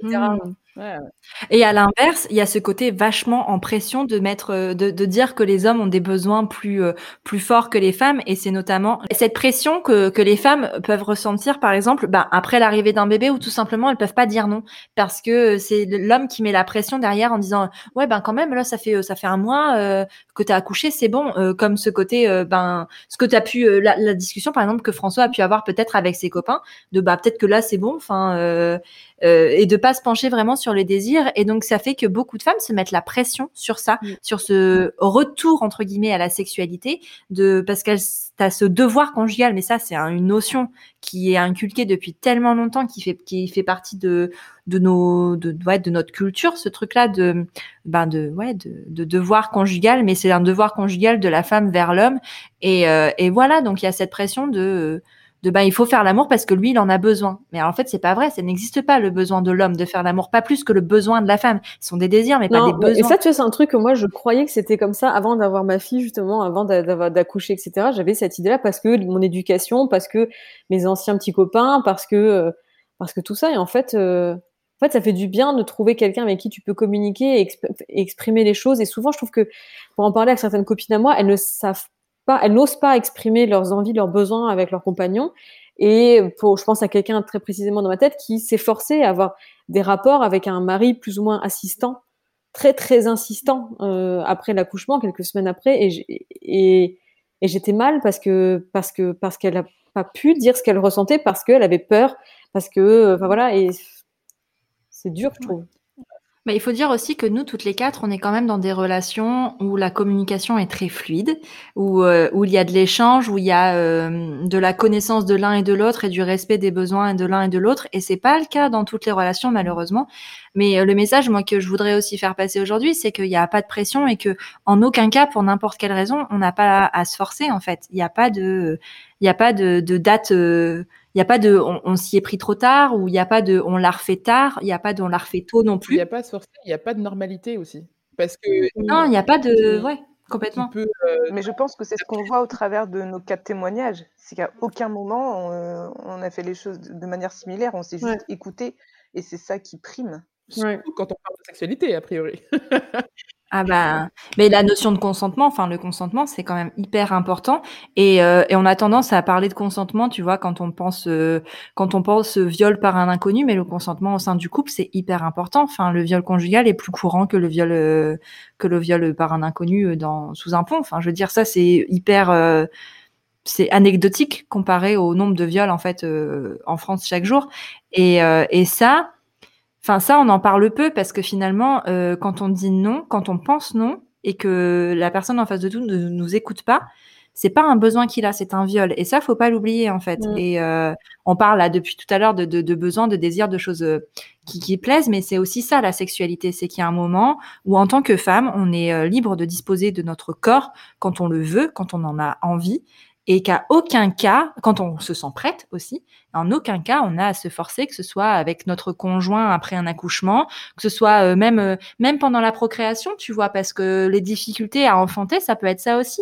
Et à l'inverse, il y a ce côté vachement en pression de mettre, euh, de, de dire que les hommes ont des besoins plus euh, plus forts que les femmes, et c'est notamment cette pression que, que les femmes peuvent ressentir, par exemple, bah, après l'arrivée d'un bébé, ou tout simplement elles peuvent pas dire non. Parce que c'est l'homme qui met la pression derrière en disant ouais ben quand même là ça fait ça fait un mois euh, que tu as accouché, c'est bon, comme ce côté ben ce que tu as pu la, la, discussion par exemple que François a pu avoir peut-être avec ses copains de bah peut-être que là c'est bon, enfin euh, et de pas se pencher vraiment sur les désirs. Et donc ça fait que beaucoup de femmes se mettent la pression sur ça, mm. sur ce retour entre guillemets à la sexualité, de parce qu'elles as ce devoir conjugal. Mais ça c'est une notion qui est inculquée depuis tellement longtemps, qui fait qui fait partie de de nos de ouais, de notre culture, ce truc-là de ben de ouais de, de devoir conjugal. Mais c'est un devoir conjugal de la femme vers l'homme. Et euh, et voilà donc il y a cette pression de de ben il faut faire l'amour parce que lui il en a besoin. Mais en fait c'est pas vrai, ça n'existe pas le besoin de l'homme de faire l'amour, pas plus que le besoin de la femme. Ce sont des désirs mais pas des besoins. Et ça tu vois c'est un truc que moi je croyais que c'était comme ça avant d'avoir ma fille justement, avant d'accoucher etc. J'avais cette idée là parce que mon éducation, parce que mes anciens petits copains, parce que euh, parce que tout ça et en fait euh, en fait, ça fait du bien de trouver quelqu'un avec qui tu peux communiquer et, exprimer les choses. Et souvent, je trouve que pour en parler avec certaines copines à moi, elles ne savent pas, elles n'osent pas exprimer leurs envies, leurs besoins avec leurs compagnons. Et pour, je pense à quelqu'un très précisément dans ma tête qui s'est forcé à avoir des rapports avec un mari plus ou moins assistant, très très insistant euh, après l'accouchement, quelques semaines après, et, et, et j'étais mal parce que parce que parce qu'elle a pas pu dire ce qu'elle ressentait parce qu'elle avait peur, parce que enfin voilà, et c'est dur, je trouve. Bah, il faut dire aussi que nous, toutes les quatre, on est quand même dans des relations où la communication est très fluide, où, euh, où il y a de l'échange, où il y a euh, de la connaissance de l'un et de l'autre et du respect des besoins de l'un et de l'autre. Et c'est pas le cas dans toutes les relations, malheureusement. Mais euh, le message, moi, que je voudrais aussi faire passer aujourd'hui, c'est qu'il n'y a pas de pression et que, en aucun cas, pour n'importe quelle raison, on n'a pas à, se forcer. En fait, il n'y a pas de, il n'y a pas de, de date il n'y a pas de on, s'y est pris trop tard ou il n'y a pas de on l'a refait tard, il n'y a pas de on l'a refait tôt non plus. Il n'y a pas il n'y a pas de normalité aussi. Parce que non, il n'y a pas de ouais, complètement. Euh, Mais je pense que c'est ce qu'on voit au travers de nos quatre témoignages, c'est qu'à aucun moment on, a fait les choses de manière similaire, on s'est juste écouté et c'est ça qui prime. Surtout quand on parle de sexualité a priori. Ah bah, mais la notion de consentement, enfin le consentement, c'est quand même hyper important. Et, euh, et, on a tendance à parler de consentement, tu vois, quand on pense euh, quand on pense viol par un inconnu, mais le consentement au sein du couple, c'est hyper important. Enfin, le viol conjugal est plus courant que le viol euh, que le viol par un inconnu dans sous un pont. Enfin, je veux dire, ça c'est hyper c'est anecdotique comparé au nombre de viols en fait en France chaque jour. Et, et ça Enfin, ça, on en parle peu parce que finalement, euh, quand on dit non, quand on pense non, et que la personne en face de nous ne nous écoute pas, c'est pas un besoin qu'il a, c'est un viol. Et ça, faut pas l'oublier en fait. Mm. Et euh, on parle là depuis tout à l'heure de, de, de besoin, de désir, de choses euh, qui, qui plaisent, mais c'est aussi ça la sexualité, c'est qu'il y a un moment où en tant que femme, on est libre de disposer de notre corps quand on le veut, quand on en a envie, et qu'à aucun cas, quand on se sent prête aussi, en aucun cas on a à se forcer, que ce soit avec notre conjoint après un accouchement, que ce soit euh, même euh, même pendant la procréation, tu vois, parce que les difficultés à enfanter, ça peut être ça aussi,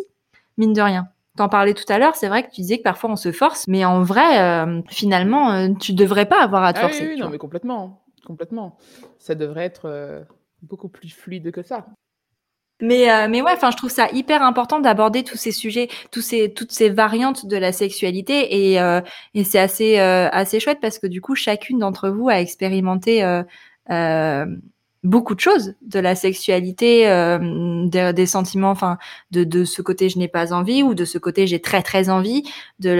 mine de rien. T'en parlais tout à l'heure, c'est vrai que tu disais que parfois on se force, mais en vrai, euh, finalement, tu devrais pas avoir à te ah forcer. oui, non, mais complètement, complètement. Ça devrait être beaucoup plus fluide que ça. Mais, euh, mais ouais, enfin, je trouve ça hyper important d'aborder tous ces sujets, tous ces, toutes ces variantes de la sexualité, et, euh, et c'est assez, euh, assez chouette parce que du coup, chacune d'entre vous a expérimenté beaucoup de choses de la sexualité, euh, des, sentiments, enfin de, de ce côté je n'ai pas envie ou de ce côté j'ai très très envie, de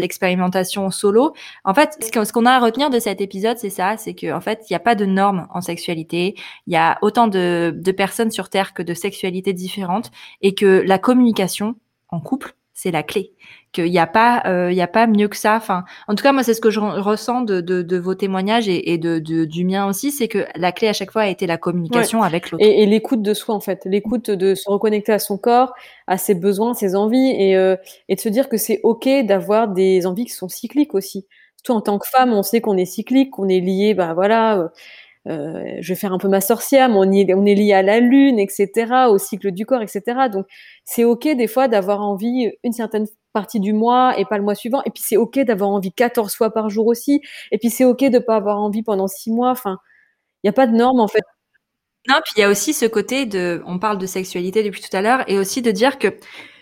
l'expérimentation solo. En fait, ce qu'on a à retenir de cet épisode, c'est ça, c'est que en fait il n'y a pas de normes en sexualité, il y a autant de, de personnes sur terre que de sexualités différentes et que la communication en couple c'est la clé. Qu'il n'y a pas euh, il y a pas mieux que ça. Enfin en tout cas moi c'est ce que je ressens de, de, de vos témoignages et, et de, de, du mien aussi c'est que la clé à chaque fois a été la communication avec l'autre. Et, et l'écoute de soi en fait. L'écoute de se reconnecter à son corps à ses besoins ses envies et, euh, et de se dire que c'est ok d'avoir des envies qui sont cycliques aussi. Surtout en tant que femme on sait qu'on est cyclique qu'on est lié bah voilà euh, je vais faire un peu ma sorcière, mais on, est, on est lié à la lune, etc., au cycle du corps, etc. Donc, c'est ok des fois d'avoir envie une certaine partie du mois et pas le mois suivant. Et puis, c'est ok d'avoir envie 14 fois par jour aussi. Et puis, c'est ok de pas avoir envie pendant six mois. Enfin, il n'y a pas de norme, en fait. Non, puis il y a aussi ce côté de, on parle de sexualité depuis tout à l'heure, et aussi de dire que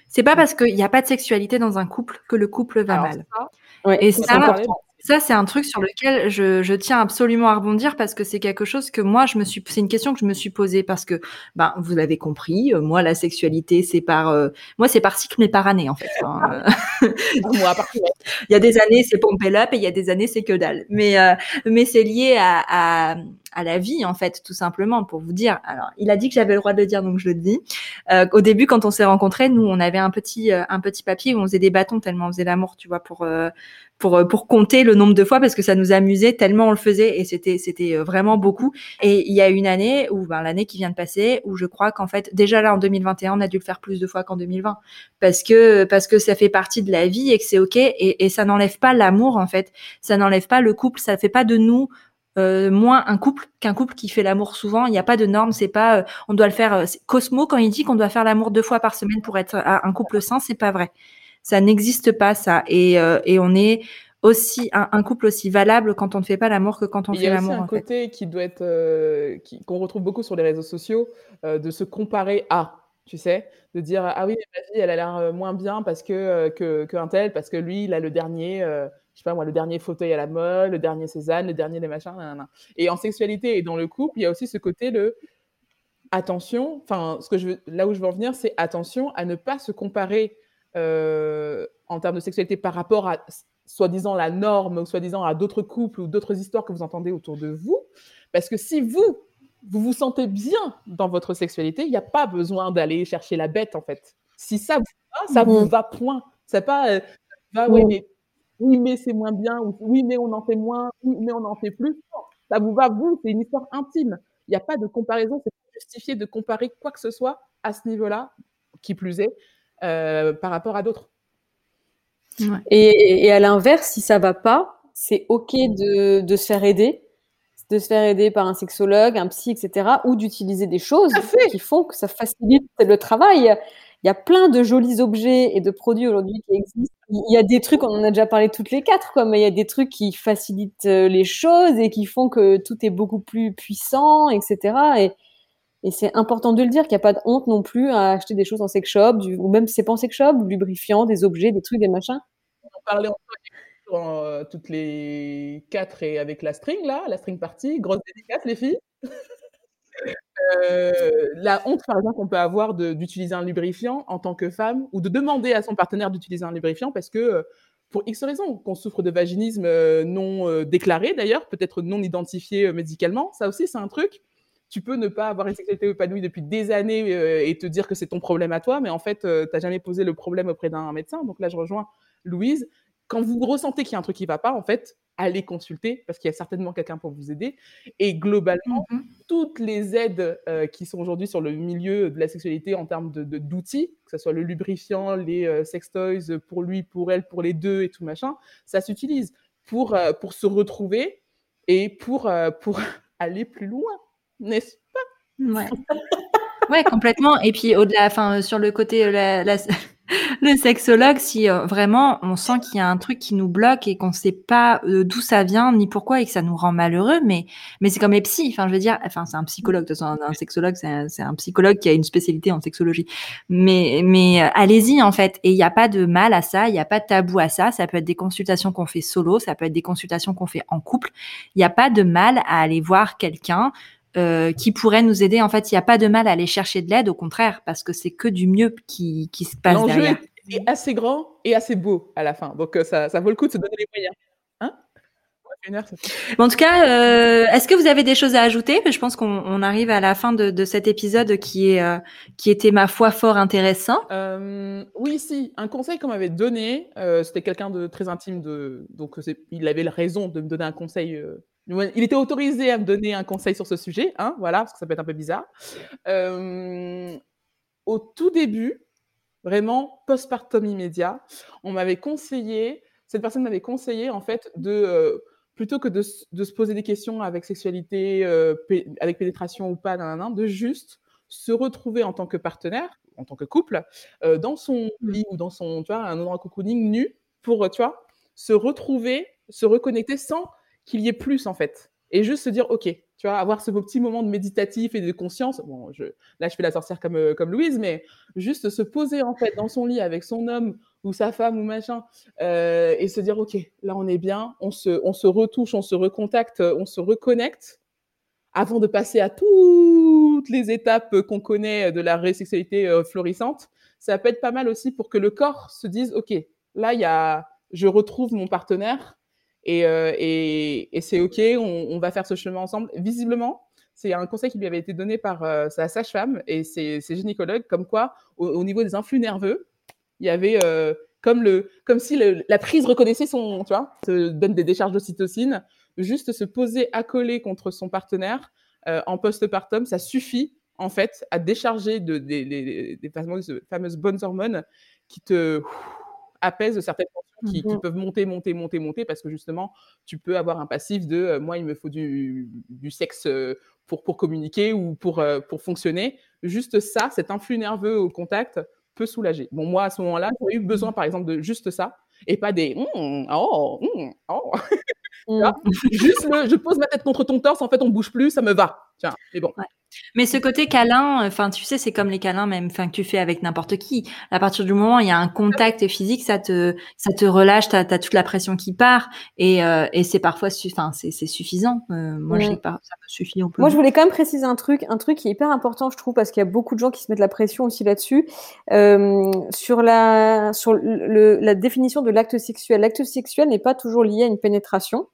c'est pas parce qu'il n'y a pas de sexualité dans un couple que le couple va mal. ouais, et ça, ça, c'est un truc sur lequel je, je, tiens absolument à rebondir parce que c'est quelque chose que moi, je me suis, c'est une question que je me suis posée parce que, ben, vous l'avez compris, euh, moi, la sexualité, c'est par, euh, moi, c'est par cycle, mais par année, en fait. Hein. moi, par il y a des années, c'est pompé up et il y a des années, c'est que dalle. Mais, euh, mais c'est lié à, à, à, la vie, en fait, tout simplement, pour vous dire. Alors, il a dit que j'avais le droit de le dire, donc je le dis. Euh, au début, quand on s'est rencontrés, nous, on avait un petit, un petit papier où on faisait des bâtons tellement on faisait l'amour, tu vois, pour, pour euh, pour compter le nombre de fois parce que ça nous amusait tellement on le faisait et c'était c'était euh, vraiment beaucoup. Et il y a une année ou ben l'année qui vient de passer où je crois qu'en fait déjà là en 2021 on a dû le faire plus de fois qu'en 2020 parce que parce que ça fait partie de la vie et que c'est ok et, et ça n'enlève pas l'amour en fait, ça n'enlève pas le couple, ça fait pas de nous euh, moins un couple qu'un couple qui fait l'amour souvent. Il n'y a pas de norme, c'est pas on doit le faire. Cosmo quand il dit qu'on doit faire l'amour deux fois par semaine pour être un couple sain, c'est pas vrai. Ça n'existe pas, ça. Et, euh, et on est aussi un, couple aussi valable quand on ne fait pas l'amour que quand on fait l'amour. Il y a aussi un côté qui doit être euh, qu'on retrouve beaucoup sur les réseaux sociaux, euh, de se comparer à, tu sais, de dire ah oui ma vie elle a l'air moins bien parce que qu'un tel parce que lui il a le dernier, je sais pas moi le dernier fauteuil à la mode, le dernier Cézanne, le dernier des machins, et en sexualité et dans le couple il y a aussi ce côté de attention, enfin ce que je veux, là où je veux en venir c'est attention à ne pas se comparer euh, en termes de sexualité par rapport à soi-disant la norme ou soi-disant à d'autres couples ou d'autres histoires que vous entendez autour de vous. Parce que si vous, vous vous sentez bien dans votre sexualité, il n'y a pas besoin d'aller chercher la bête en fait. Si ça vous va, ça vous va point. C'est pas euh, va, ouais, mais, oui, mais c'est moins bien, ou oui, mais on en fait moins, oui, mais on en fait plus. ça vous va vous, c'est une histoire intime. Il n'y a pas de comparaison, c'est pas justifié de comparer quoi que ce soit à ce niveau-là, qui plus est, euh, par rapport à d'autres. Et, et, à l'inverse, si ça va pas, c'est ok de, de se faire aider de se faire aider par un sexologue, un psy, etc., ou d'utiliser des choses qui font que ça facilite le travail. Il y a plein de jolis objets et de produits aujourd'hui qui existent. Il y a des trucs, on en a déjà parlé toutes les quatre, quoi, mais il y a des trucs qui facilitent euh, les choses et qui font que tout est beaucoup plus puissant, etc. Et, et c'est important de le dire qu'il n'y a pas de honte non plus à acheter des choses en sex shop, ou même si c'est pas en sex shop, lubrifiant, des objets, des trucs, des machins. On en parlait euh, toutes les quatre et avec la string, là, la string party. Grosse dédicace, les filles. Euh, la honte, par exemple, qu'on peut avoir d'utiliser un lubrifiant en tant que femme ou de demander à son partenaire d'utiliser un lubrifiant parce que, euh, pour X raisons, qu'on souffre de vaginisme non déclaré d'ailleurs, peut-être non identifié médicalement, ça aussi, c'est un truc. Tu peux ne pas avoir une sexualité épanouie depuis des années et te dire que c'est ton problème à toi, mais en fait, tu n'as jamais posé le problème auprès d'un médecin. Donc là, je rejoins Louise quand vous ressentez qu'il y a un truc qui ne va pas, en fait, allez consulter parce qu'il y a certainement quelqu'un pour vous aider. Et globalement, mmh toutes les aides euh, qui sont aujourd'hui sur le milieu de la sexualité en termes de, d'outils, que ce soit le lubrifiant, les euh, sextoys pour lui, pour elle, pour les deux et tout machin, ça s'utilise pour, euh, pour se retrouver et pour, pour aller plus loin, n'est-ce pas? Ouais. ouais, complètement. Et puis au-delà, enfin, sur le côté la, le sexologue, si euh, vraiment on sent qu'il y a un truc qui nous bloque et qu'on ne sait pas euh, d'où ça vient ni pourquoi et que ça nous rend malheureux, mais mais c'est comme les. Enfin, je veux enfin c'est un psychologue. De toute un, sexologue, c'est un, psychologue qui a une spécialité en sexologie. Mais euh, allez-y en fait. Et il n'y a pas de mal à ça. Il n'y a pas de tabou à ça. Ça peut être des consultations qu'on fait solo. Ça peut être des consultations qu'on fait en couple. Il n'y a pas de mal à aller voir quelqu'un. Euh, qui pourrait nous aider. En fait, il n'y a pas de mal à aller chercher de l'aide, au contraire, parce que c'est que du mieux qui, qui se passe derrière. Est, est assez grand et assez beau à la fin, donc euh, ça, ça vaut le coup de se donner les moyens. Hein? En tout cas, euh, est-ce que vous avez des choses à ajouter? Je pense qu'on arrive à la fin de, de cet épisode qui est euh, qui était ma foi fort intéressant. Euh, oui, si un conseil qu'on m'avait donné, c'était quelqu'un de très intime de donc il avait raison de me donner un conseil il était autorisé à me donner un conseil sur ce sujet, hein, voilà, parce que ça peut être un peu bizarre. Euh, au tout début, vraiment postpartum immédiat, on m'avait conseillé, cette personne m'avait conseillé en fait de euh, plutôt que de, se poser des questions avec sexualité, euh, avec pénétration ou pas, de juste se retrouver en tant que partenaire, en tant que couple, dans son mmh. lit ou dans son, tu vois, un endroit cocooning nu pour, tu vois, se retrouver, se reconnecter sans qu'il y ait plus en fait. Et juste se dire, ok, tu vois, avoir ce petit moment de méditatif et de conscience. Bon, je, là, je fais la sorcière comme, euh, comme Louise, mais juste se poser en fait dans son lit avec son homme ou sa femme ou machin euh, et se dire, ok, là, on est bien, on se, on se retouche, on se recontacte, on se reconnecte avant de passer à toutes les étapes qu'on connaît de la résexualité euh, florissante. Ça peut être pas mal aussi pour que le corps se dise, ok, là, y a, je retrouve mon partenaire euh, et, c'est OK, on, va faire ce chemin ensemble. Visiblement, c'est un conseil qui lui avait été donné par euh, sa sage-femme et ses, gynécologues, comme quoi, au, niveau des influx nerveux, il y avait euh, comme, le, comme si la prise reconnaissait son, tu vois, se donne des décharges d'ocytocine, juste se poser accolé contre son partenaire en postpartum, ça suffit en fait à décharger de, des, fameuses, fameuses bonnes hormones qui te apaisent certaines qui, mmh peuvent monter, monter, monter, monter, parce que justement, tu peux avoir un passif de euh, moi, il me faut du, du sexe pour, pour communiquer ou pour, euh, pour fonctionner. Juste ça, cet influx nerveux au contact peut soulager. Bon, moi, à ce moment-là, j'ai eu besoin, par exemple, de juste ça et pas des mmh, oh, mmh, oh. Juste je pose ma tête contre ton torse, en fait, on bouge plus, ça me va. Tiens, mais bon. Mais ce côté câlin, enfin, tu sais, c'est comme les câlins même, enfin, que tu fais avec n'importe qui. À partir du moment où il y a un contact physique, ça te, ça te relâche, t'as as toute la pression qui part, et, euh, et c'est parfois, enfin, c'est suffisant. Euh, moi, je sais pas, ça me suffit. On moi, je voulais quand même préciser un truc, un truc qui est hyper important, je trouve, parce qu'il y a beaucoup de gens qui se mettent la pression aussi là-dessus, euh, sur la, sur le, la définition de l'acte sexuel. L'acte sexuel n'est pas toujours lié à une pénétration.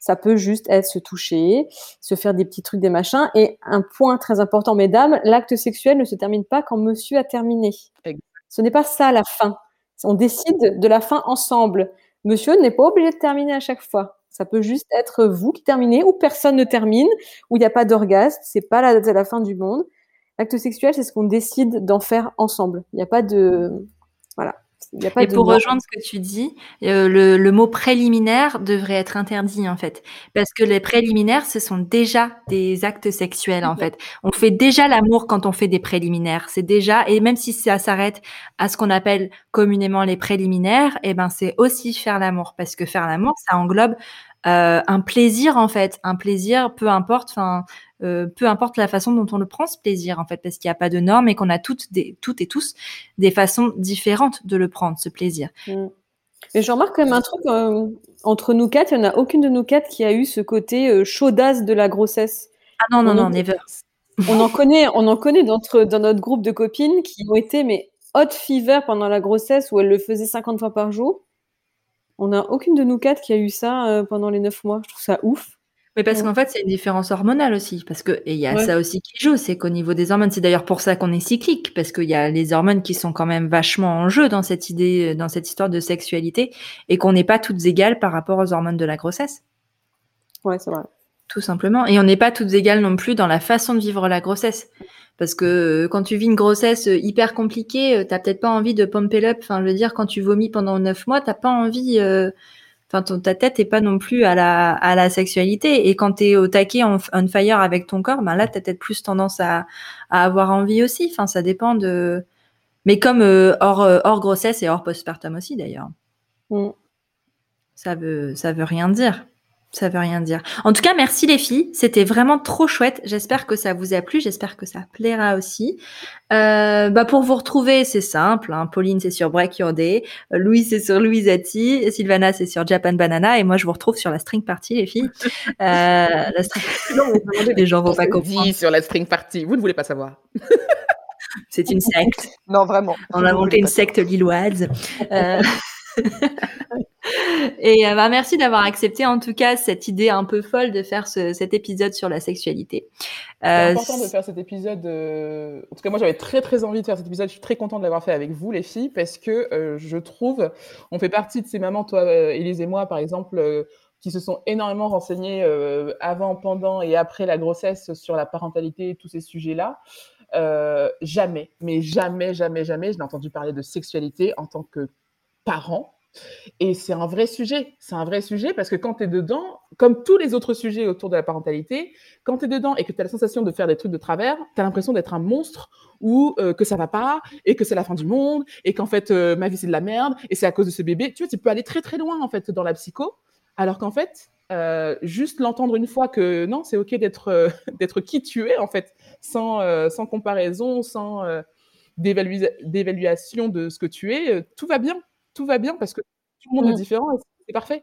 Ça peut juste être se toucher, se faire des petits trucs, des machins. Et un point très important, mesdames, l'acte sexuel ne se termine pas quand monsieur a terminé. Ce n'est pas ça la fin. On décide de la fin ensemble. Monsieur n'est pas obligé de terminer à chaque fois. Ça peut juste être vous qui terminez ou personne ne termine, où il n'y a pas d'orgasme. C'est pas la, la fin du monde. L'acte sexuel, c'est ce qu'on décide d'en faire ensemble. Il n'y a pas de, voilà. Et pour rejoindre ce que tu dis, euh, le, mot préliminaire devrait être interdit en fait, parce que les préliminaires, ce sont déjà des actes sexuels en fait. On fait déjà l'amour quand on fait des préliminaires. C'est déjà, et même si ça s'arrête à ce qu'on appelle communément les préliminaires, et eh ben c'est aussi faire l'amour, parce que faire l'amour, ça englobe euh, un plaisir en fait, un plaisir, peu importe, enfin, euh, peu importe la façon dont on le prend ce plaisir en fait, parce qu'il n'y a pas de normes et qu'on a toutes, des, toutes et tous des façons différentes de le prendre ce plaisir. Mm. Et je remarque quand même un truc euh, entre nous quatre, il n'y en a aucune de nous quatre qui a eu ce côté chaudasse de la grossesse. Ah non non non, never. On en connaît, on en connaît dans notre groupe de copines qui ont été mais hot fever pendant la grossesse où elles le faisaient 50 fois par jour. On n'a aucune de nous quatre qui a eu ça euh, pendant les neuf mois. Je trouve ça ouf. Mais parce qu'en fait, c'est une différence hormonale aussi. Parce que, et il y a ça aussi qui joue, c'est qu'au niveau des hormones, c'est d'ailleurs pour ça qu'on est cyclique, parce qu'il y a les hormones qui sont quand même vachement en jeu dans cette idée, dans cette histoire de sexualité, et qu'on n'est pas toutes égales par rapport aux hormones de la grossesse. Ouais, c'est vrai. Tout simplement. Et on n'est pas toutes égales non plus dans la façon de vivre la grossesse. Parce que euh, quand tu vis une grossesse euh, hyper compliquée, euh, t'as peut-être pas envie de pump up. Enfin, je veux dire, quand tu vomis pendant neuf mois, t'as pas envie. Enfin, ta tête est pas non plus à la à la sexualité. Et quand t'es au taquet on, fire avec ton corps, ben là, t'as peut-être plus tendance à, à avoir envie aussi. Enfin, ça dépend de. Mais comme hors hors grossesse et hors postpartum aussi d'ailleurs. Mm. Ça veut ça veut rien dire. Ça veut rien dire. En tout cas, merci les filles. C'était vraiment trop chouette. J'espère que ça vous a plu. J'espère que ça plaira aussi. Euh, bah pour vous retrouver, c'est simple. Hein. Pauline, c'est sur Break Your Day. Louis, c'est sur Louisati. Sylvana, c'est sur Japan Banana. Et moi, je vous retrouve sur la String Party, les filles. Euh, la string... les gens vont pas comprendre. sur la String Party. Vous ne voulez pas savoir. c'est une secte. Non, vraiment. On a monté une secte lilloise. Euh... Et euh, bah, merci d'avoir accepté en tout cas cette idée un peu folle de faire cet épisode sur la sexualité. C'est euh, important de faire cet épisode. Euh, en tout cas, moi j'avais très très envie de faire cet épisode. Je suis très contente de l'avoir fait avec vous les filles parce que je trouve, on fait partie de ces mamans, toi, Élise et moi par exemple qui se sont énormément renseignées avant, pendant et après la grossesse sur la parentalité et tous ces sujets-là. jamais, mais jamais, jamais, jamais, je n'ai entendu parler de sexualité en tant que parent et c'est un vrai sujet. C'est un vrai sujet parce que quand tu es dedans, comme tous les autres sujets autour de la parentalité, quand tu es dedans et que tu as la sensation de faire des trucs de travers, tu as l'impression d'être un monstre ou euh, que ça va pas et que c'est la fin du monde et qu'en fait euh, ma vie c'est de la merde et c'est à cause de ce bébé. Tu vois, tu peux aller très très loin en fait dans la psycho alors qu'en fait, euh, juste l'entendre une fois que non, c'est OK d'être qui tu es en fait, sans, sans comparaison, sans d'évaluation de ce que tu es, tout va bien tout va bien parce que tout le monde est mmh. différent et c'est parfait.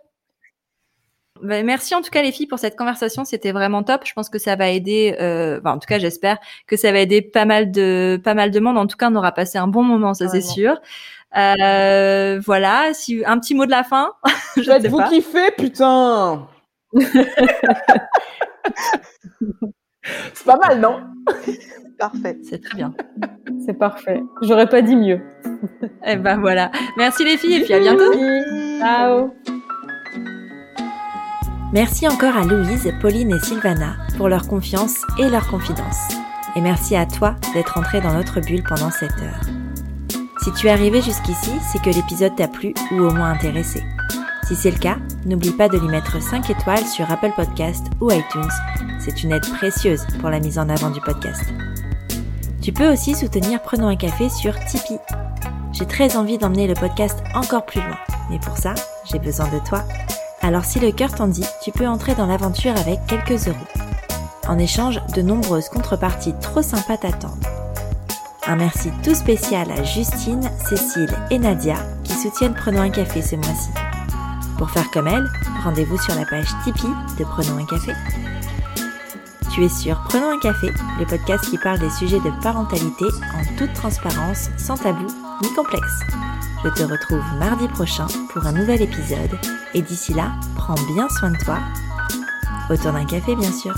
Bah, merci en tout cas les filles pour cette conversation, c'était vraiment top. Je pense que ça va aider, euh, en tout cas j'espère que ça va aider pas mal de pas mal de monde. En tout cas, on aura passé un bon moment, ça c'est sûr. Euh, voilà, si un petit mot de la fin? je vous kiffer, putain. c'est pas mal, non? Parfait. C'est très bien. C'est parfait. J'aurais pas dit mieux. et eh ben voilà. Merci les filles et puis à bientôt. Ciao. Merci encore à Louise, Pauline et Sylvana pour leur confiance et leur confidence. Et merci à toi d'être entré dans notre bulle pendant cette heure. Si tu es arrivé jusqu'ici, c'est que l'épisode t'a plu ou au moins intéressé. Si c'est le cas, n'oublie pas de lui mettre 5 étoiles sur Apple Podcast ou iTunes. C'est une aide précieuse pour la mise en avant du podcast. Tu peux aussi soutenir Prenons un café sur Tipeee. J'ai très envie d'emmener le podcast encore plus loin, mais pour ça, j'ai besoin de toi. Alors si le cœur t'en dit, tu peux entrer dans l'aventure avec quelques euros. En échange, de nombreuses contreparties trop sympas t'attendent. Un merci tout spécial à Justine, Cécile et Nadia qui soutiennent Prenons un café ce mois-ci. Pour faire comme elles, rendez-vous sur la page Tipeee de Prenons un café. Tu es sur Prenons un café, le podcast qui parle des sujets de parentalité en toute transparence, sans tabou ni complexe. Je te retrouve mardi prochain pour un nouvel épisode et d'ici là, prends bien soin de toi autour d'un café bien sûr.